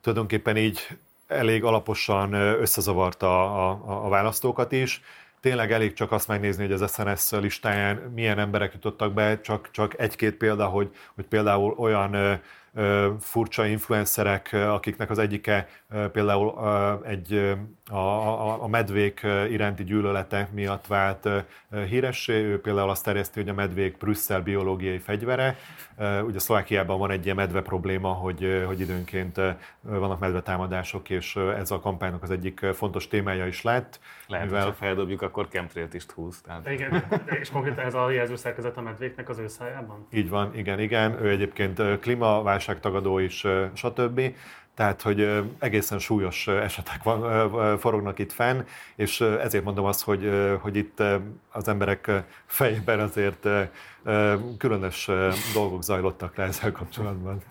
tulajdonképpen így elég alaposan összezavarta a, a, a választókat is, tényleg elég csak azt megnézni, hogy az SNS listáján milyen emberek jutottak be, csak, csak egy-két példa, hogy, hogy például olyan furcsa influencerek, akiknek az egyike például egy a, a, a medvék iránti gyűlölete miatt vált híressé. Ő például azt terjeszti, hogy a medvék Brüsszel biológiai fegyvere. Ugye Szlovákiában van egy ilyen medve probléma, hogy, hogy időnként vannak medve támadások, és ez a kampánynak az egyik fontos témája is lett. Lehet, mivel... hogy feldobjuk, akkor chemtrailt is húz. Tehát... Igen, és konkrétan ez a jelzőszerkezet a medvéknek az ő szájában? Így van, igen, igen. Ő egyébként klímaválság tagadó is, stb. Tehát, hogy egészen súlyos esetek van, forognak itt fenn, és ezért mondom azt, hogy, hogy itt az emberek fejében azért különös dolgok zajlottak le ezzel kapcsolatban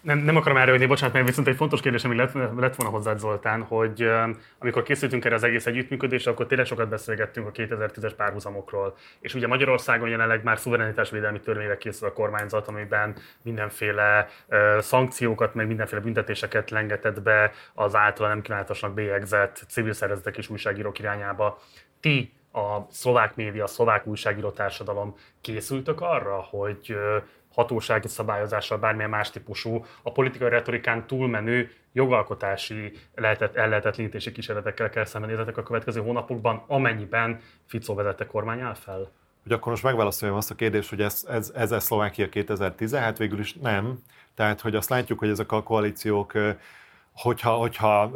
nem, nem akarom elrőni, bocsánat, mert viszont egy fontos kérdés, ami lett, lett volna hozzád Zoltán, hogy amikor készültünk erre az egész együttműködésre, akkor tényleg sokat beszélgettünk a 2010-es párhuzamokról. És ugye Magyarországon jelenleg már szuverenitásvédelmi törvényre készül a kormányzat, amiben mindenféle uh, szankciókat, meg mindenféle büntetéseket lengetett be az általa nem kívánatosnak bélyegzett civil szervezetek és újságírók irányába. Ti a szlovák média, a szlovák újságíró társadalom készültök arra, hogy hatósági szabályozással, bármilyen más típusú, a politikai retorikán túlmenő jogalkotási lehetett, ellehetetlenítési kísérletekkel kell szembenézetek a következő hónapokban, amennyiben Ficó vezette kormány áll fel? Hogy akkor most megválaszoljam azt a kérdést, hogy ez, ez, ez, ez Szlovákia 2010, hát végül is nem. Tehát, hogy azt látjuk, hogy ezek a koalíciók hogyha, hogyha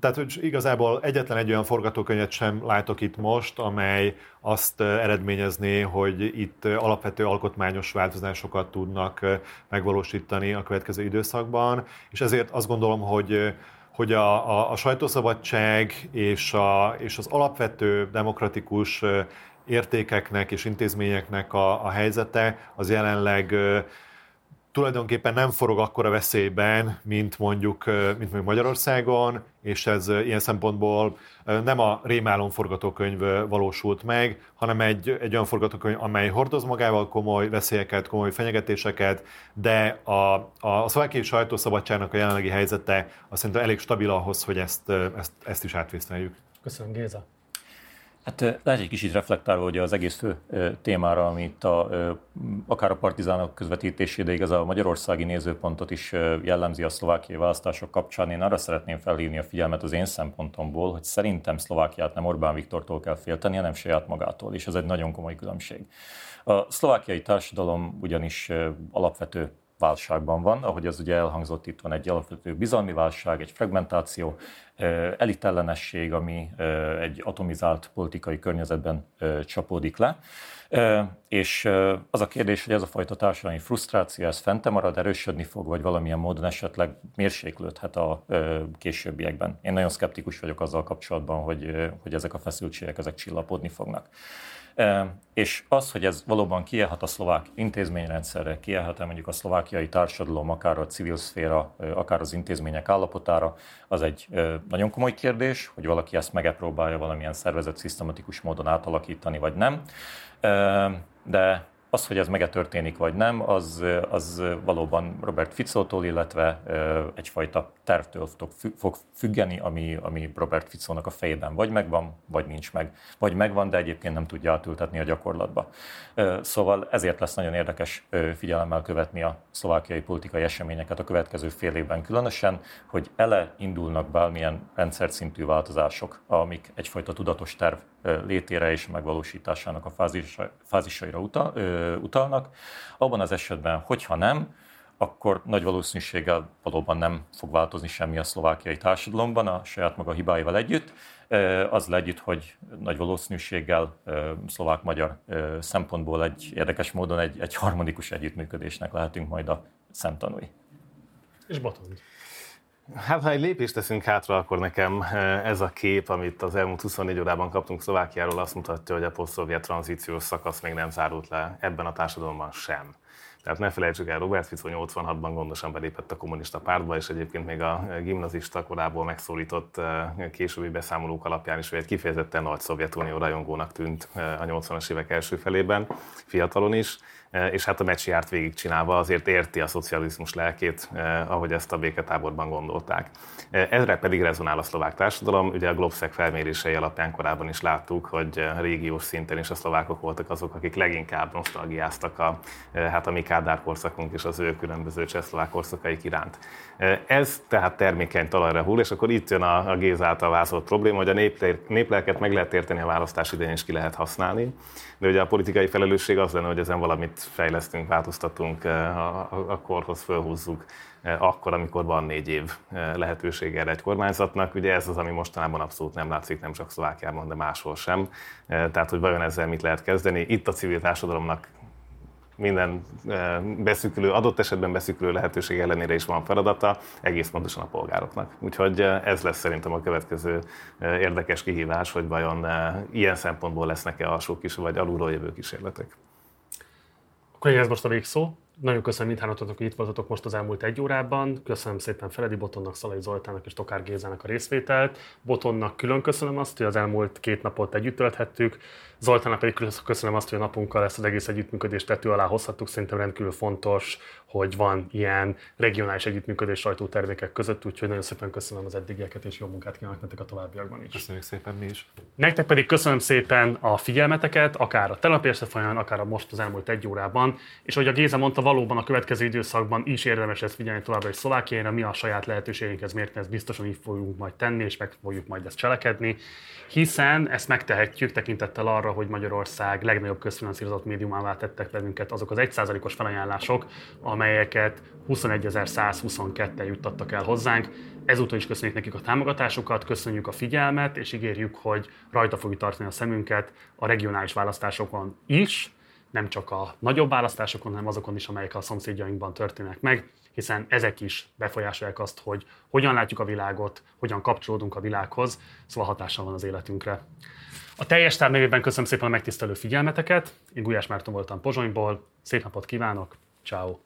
tehát hogy igazából egyetlen egy olyan forgatókönyvet sem látok itt most, amely azt eredményezné, hogy itt alapvető alkotmányos változásokat tudnak megvalósítani a következő időszakban, és ezért azt gondolom, hogy hogy a, a, a sajtószabadság és, a, és az alapvető demokratikus értékeknek és intézményeknek a, a helyzete az jelenleg tulajdonképpen nem forog akkora veszélyben, mint mondjuk, mint mondjuk Magyarországon, és ez ilyen szempontból nem a rémálom forgatókönyv valósult meg, hanem egy, egy olyan forgatókönyv, amely hordoz magával komoly veszélyeket, komoly fenyegetéseket, de a, a, a szlovákiai sajtószabadságnak a jelenlegi helyzete azt szerintem elég stabil ahhoz, hogy ezt, ezt, ezt is átvészeljük. Köszönöm, Géza. Hát lehet egy kicsit reflektálva hogy az egész fő témára, amit a, akár a partizánok közvetítésére, de igaz a magyarországi nézőpontot is jellemzi a szlovákiai választások kapcsán. Én arra szeretném felhívni a figyelmet az én szempontomból, hogy szerintem Szlovákiát nem Orbán Viktortól kell félteni, hanem saját magától, és ez egy nagyon komoly különbség. A szlovákiai társadalom ugyanis alapvető válságban van, ahogy az ugye elhangzott, itt van egy alapvető bizalmi válság, egy fragmentáció, elitellenesség, ami egy atomizált politikai környezetben csapódik le. És az a kérdés, hogy ez a fajta társadalmi frusztráció, ez fente marad, erősödni fog, vagy valamilyen módon esetleg mérséklődhet a későbbiekben. Én nagyon szkeptikus vagyok azzal kapcsolatban, hogy, hogy ezek a feszültségek, ezek csillapodni fognak. És az, hogy ez valóban kielhat a szlovák intézményrendszerre, kielhat mondjuk a szlovákiai társadalom, akár a civil szféra, akár az intézmények állapotára, az egy nagyon komoly kérdés, hogy valaki ezt megpróbálja valamilyen szervezet szisztematikus módon átalakítani, vagy nem. De az, hogy ez megetörténik vagy nem, az, az valóban Robert Ficótól, illetve egyfajta tervtől fog függeni, ami, ami Robert Ficónak a fejében vagy megvan, vagy nincs meg. Vagy megvan, de egyébként nem tudja átültetni a gyakorlatba. Szóval ezért lesz nagyon érdekes figyelemmel követni a szlovákiai politikai eseményeket a következő fél évben különösen, hogy ele indulnak bármilyen rendszer szintű változások, amik egyfajta tudatos terv létére és megvalósításának a fázisaira utal, utalnak. Abban az esetben, hogyha nem, akkor nagy valószínűséggel valóban nem fog változni semmi a szlovákiai társadalomban a saját maga hibáival együtt. Az együtt, hogy nagy valószínűséggel szlovák-magyar szempontból egy érdekes módon egy, egy harmonikus együttműködésnek lehetünk majd a szemtanúi. És Botond. Hát, ha egy lépést teszünk hátra, akkor nekem eh, ez a kép, amit az elmúlt 24 órában kaptunk Szlovákiáról, azt mutatja, hogy a poszt tranzíciós szakasz még nem zárult le ebben a társadalomban sem. Tehát ne felejtsük el, Robert Fico 86-ban gondosan belépett a kommunista pártba, és egyébként még a gimnazista korából megszólított eh, későbbi beszámolók alapján is, hogy egy kifejezetten nagy Szovjetunió rajongónak tűnt eh, a 80-as évek első felében, fiatalon is. Eh, és hát a meccs járt végigcsinálva, azért érti a szocializmus lelkét, eh, ahogy ezt a béketáborban gondolták. Eh, ezre pedig rezonál a szlovák társadalom. Ugye a Globsec felmérései alapján korábban is láttuk, hogy régiós szinten is a szlovákok voltak azok, akik leginkább nosztalgiáztak a, hát a mi Kádár korszakunk és az ő különböző csehszlovák korszakaik iránt. Ez tehát termékeny talajra hull, és akkor itt jön a, a Géz által vázolt probléma, hogy a néplelket meg lehet érteni a választás idején, és ki lehet használni, de ugye a politikai felelősség az lenne, hogy ezen valamit fejlesztünk, változtatunk, a, a, a korhoz fölhúzzuk akkor, amikor van négy év lehetősége erre egy kormányzatnak. Ugye ez az, ami mostanában abszolút nem látszik, nem csak Szlovákiában, de máshol sem. Tehát, hogy vajon ezzel mit lehet kezdeni. Itt a civil társadalomnak minden beszűkülő, adott esetben beszűkülő lehetőség ellenére is van feladata, egész pontosan a polgároknak. Úgyhogy ez lesz szerintem a következő érdekes kihívás, hogy vajon ilyen szempontból lesznek-e alsó kis vagy alulról jövő kísérletek. Akkor ez most a végszó. Nagyon köszönöm mindhármatoknak, hogy itt voltatok most az elmúlt egy órában. Köszönöm szépen Feledi Botonnak, Szalai Zoltának és Tokár Gézának a részvételt. Botonnak külön köszönöm azt, hogy az elmúlt két napot együtt tölthettük. Zoltának pedig köszönöm azt, hogy a napunkkal ezt az egész együttműködést tető alá hozhattuk. Szerintem rendkívül fontos, hogy van ilyen regionális együttműködés sajtótermékek között, úgyhogy nagyon szépen köszönöm az eddigieket, és jó munkát kívánok nektek a továbbiakban is. Köszönjük szépen mi is. Nektek pedig köszönöm szépen a figyelmeteket, akár a telepi folyamán, akár a most az elmúlt egy órában, és hogy a Géza mondta, valóban a következő időszakban is érdemes ezt figyelni továbbra is Szlovákiára, mi a saját lehetőségeinkhez mérten, ezt biztosan így fogjuk majd tenni, és meg fogjuk majd ezt cselekedni, hiszen ezt megtehetjük tekintettel arra, hogy Magyarország legnagyobb közfinanszírozott médiumává tettek bennünket azok az 1%-os felajánlások, amelyeket 21.122-en juttattak el hozzánk. Ezúttal is köszönjük nekik a támogatásukat, köszönjük a figyelmet, és ígérjük, hogy rajta fogjuk tartani a szemünket a regionális választásokon is, nem csak a nagyobb választásokon, hanem azokon is, amelyek a szomszédjainkban történnek meg, hiszen ezek is befolyásolják azt, hogy hogyan látjuk a világot, hogyan kapcsolódunk a világhoz, szóval hatással van az életünkre. A teljes tár nevében köszönöm szépen a megtisztelő figyelmeteket. Én Gulyás Márton voltam Pozsonyból. Szép napot kívánok. Ciao.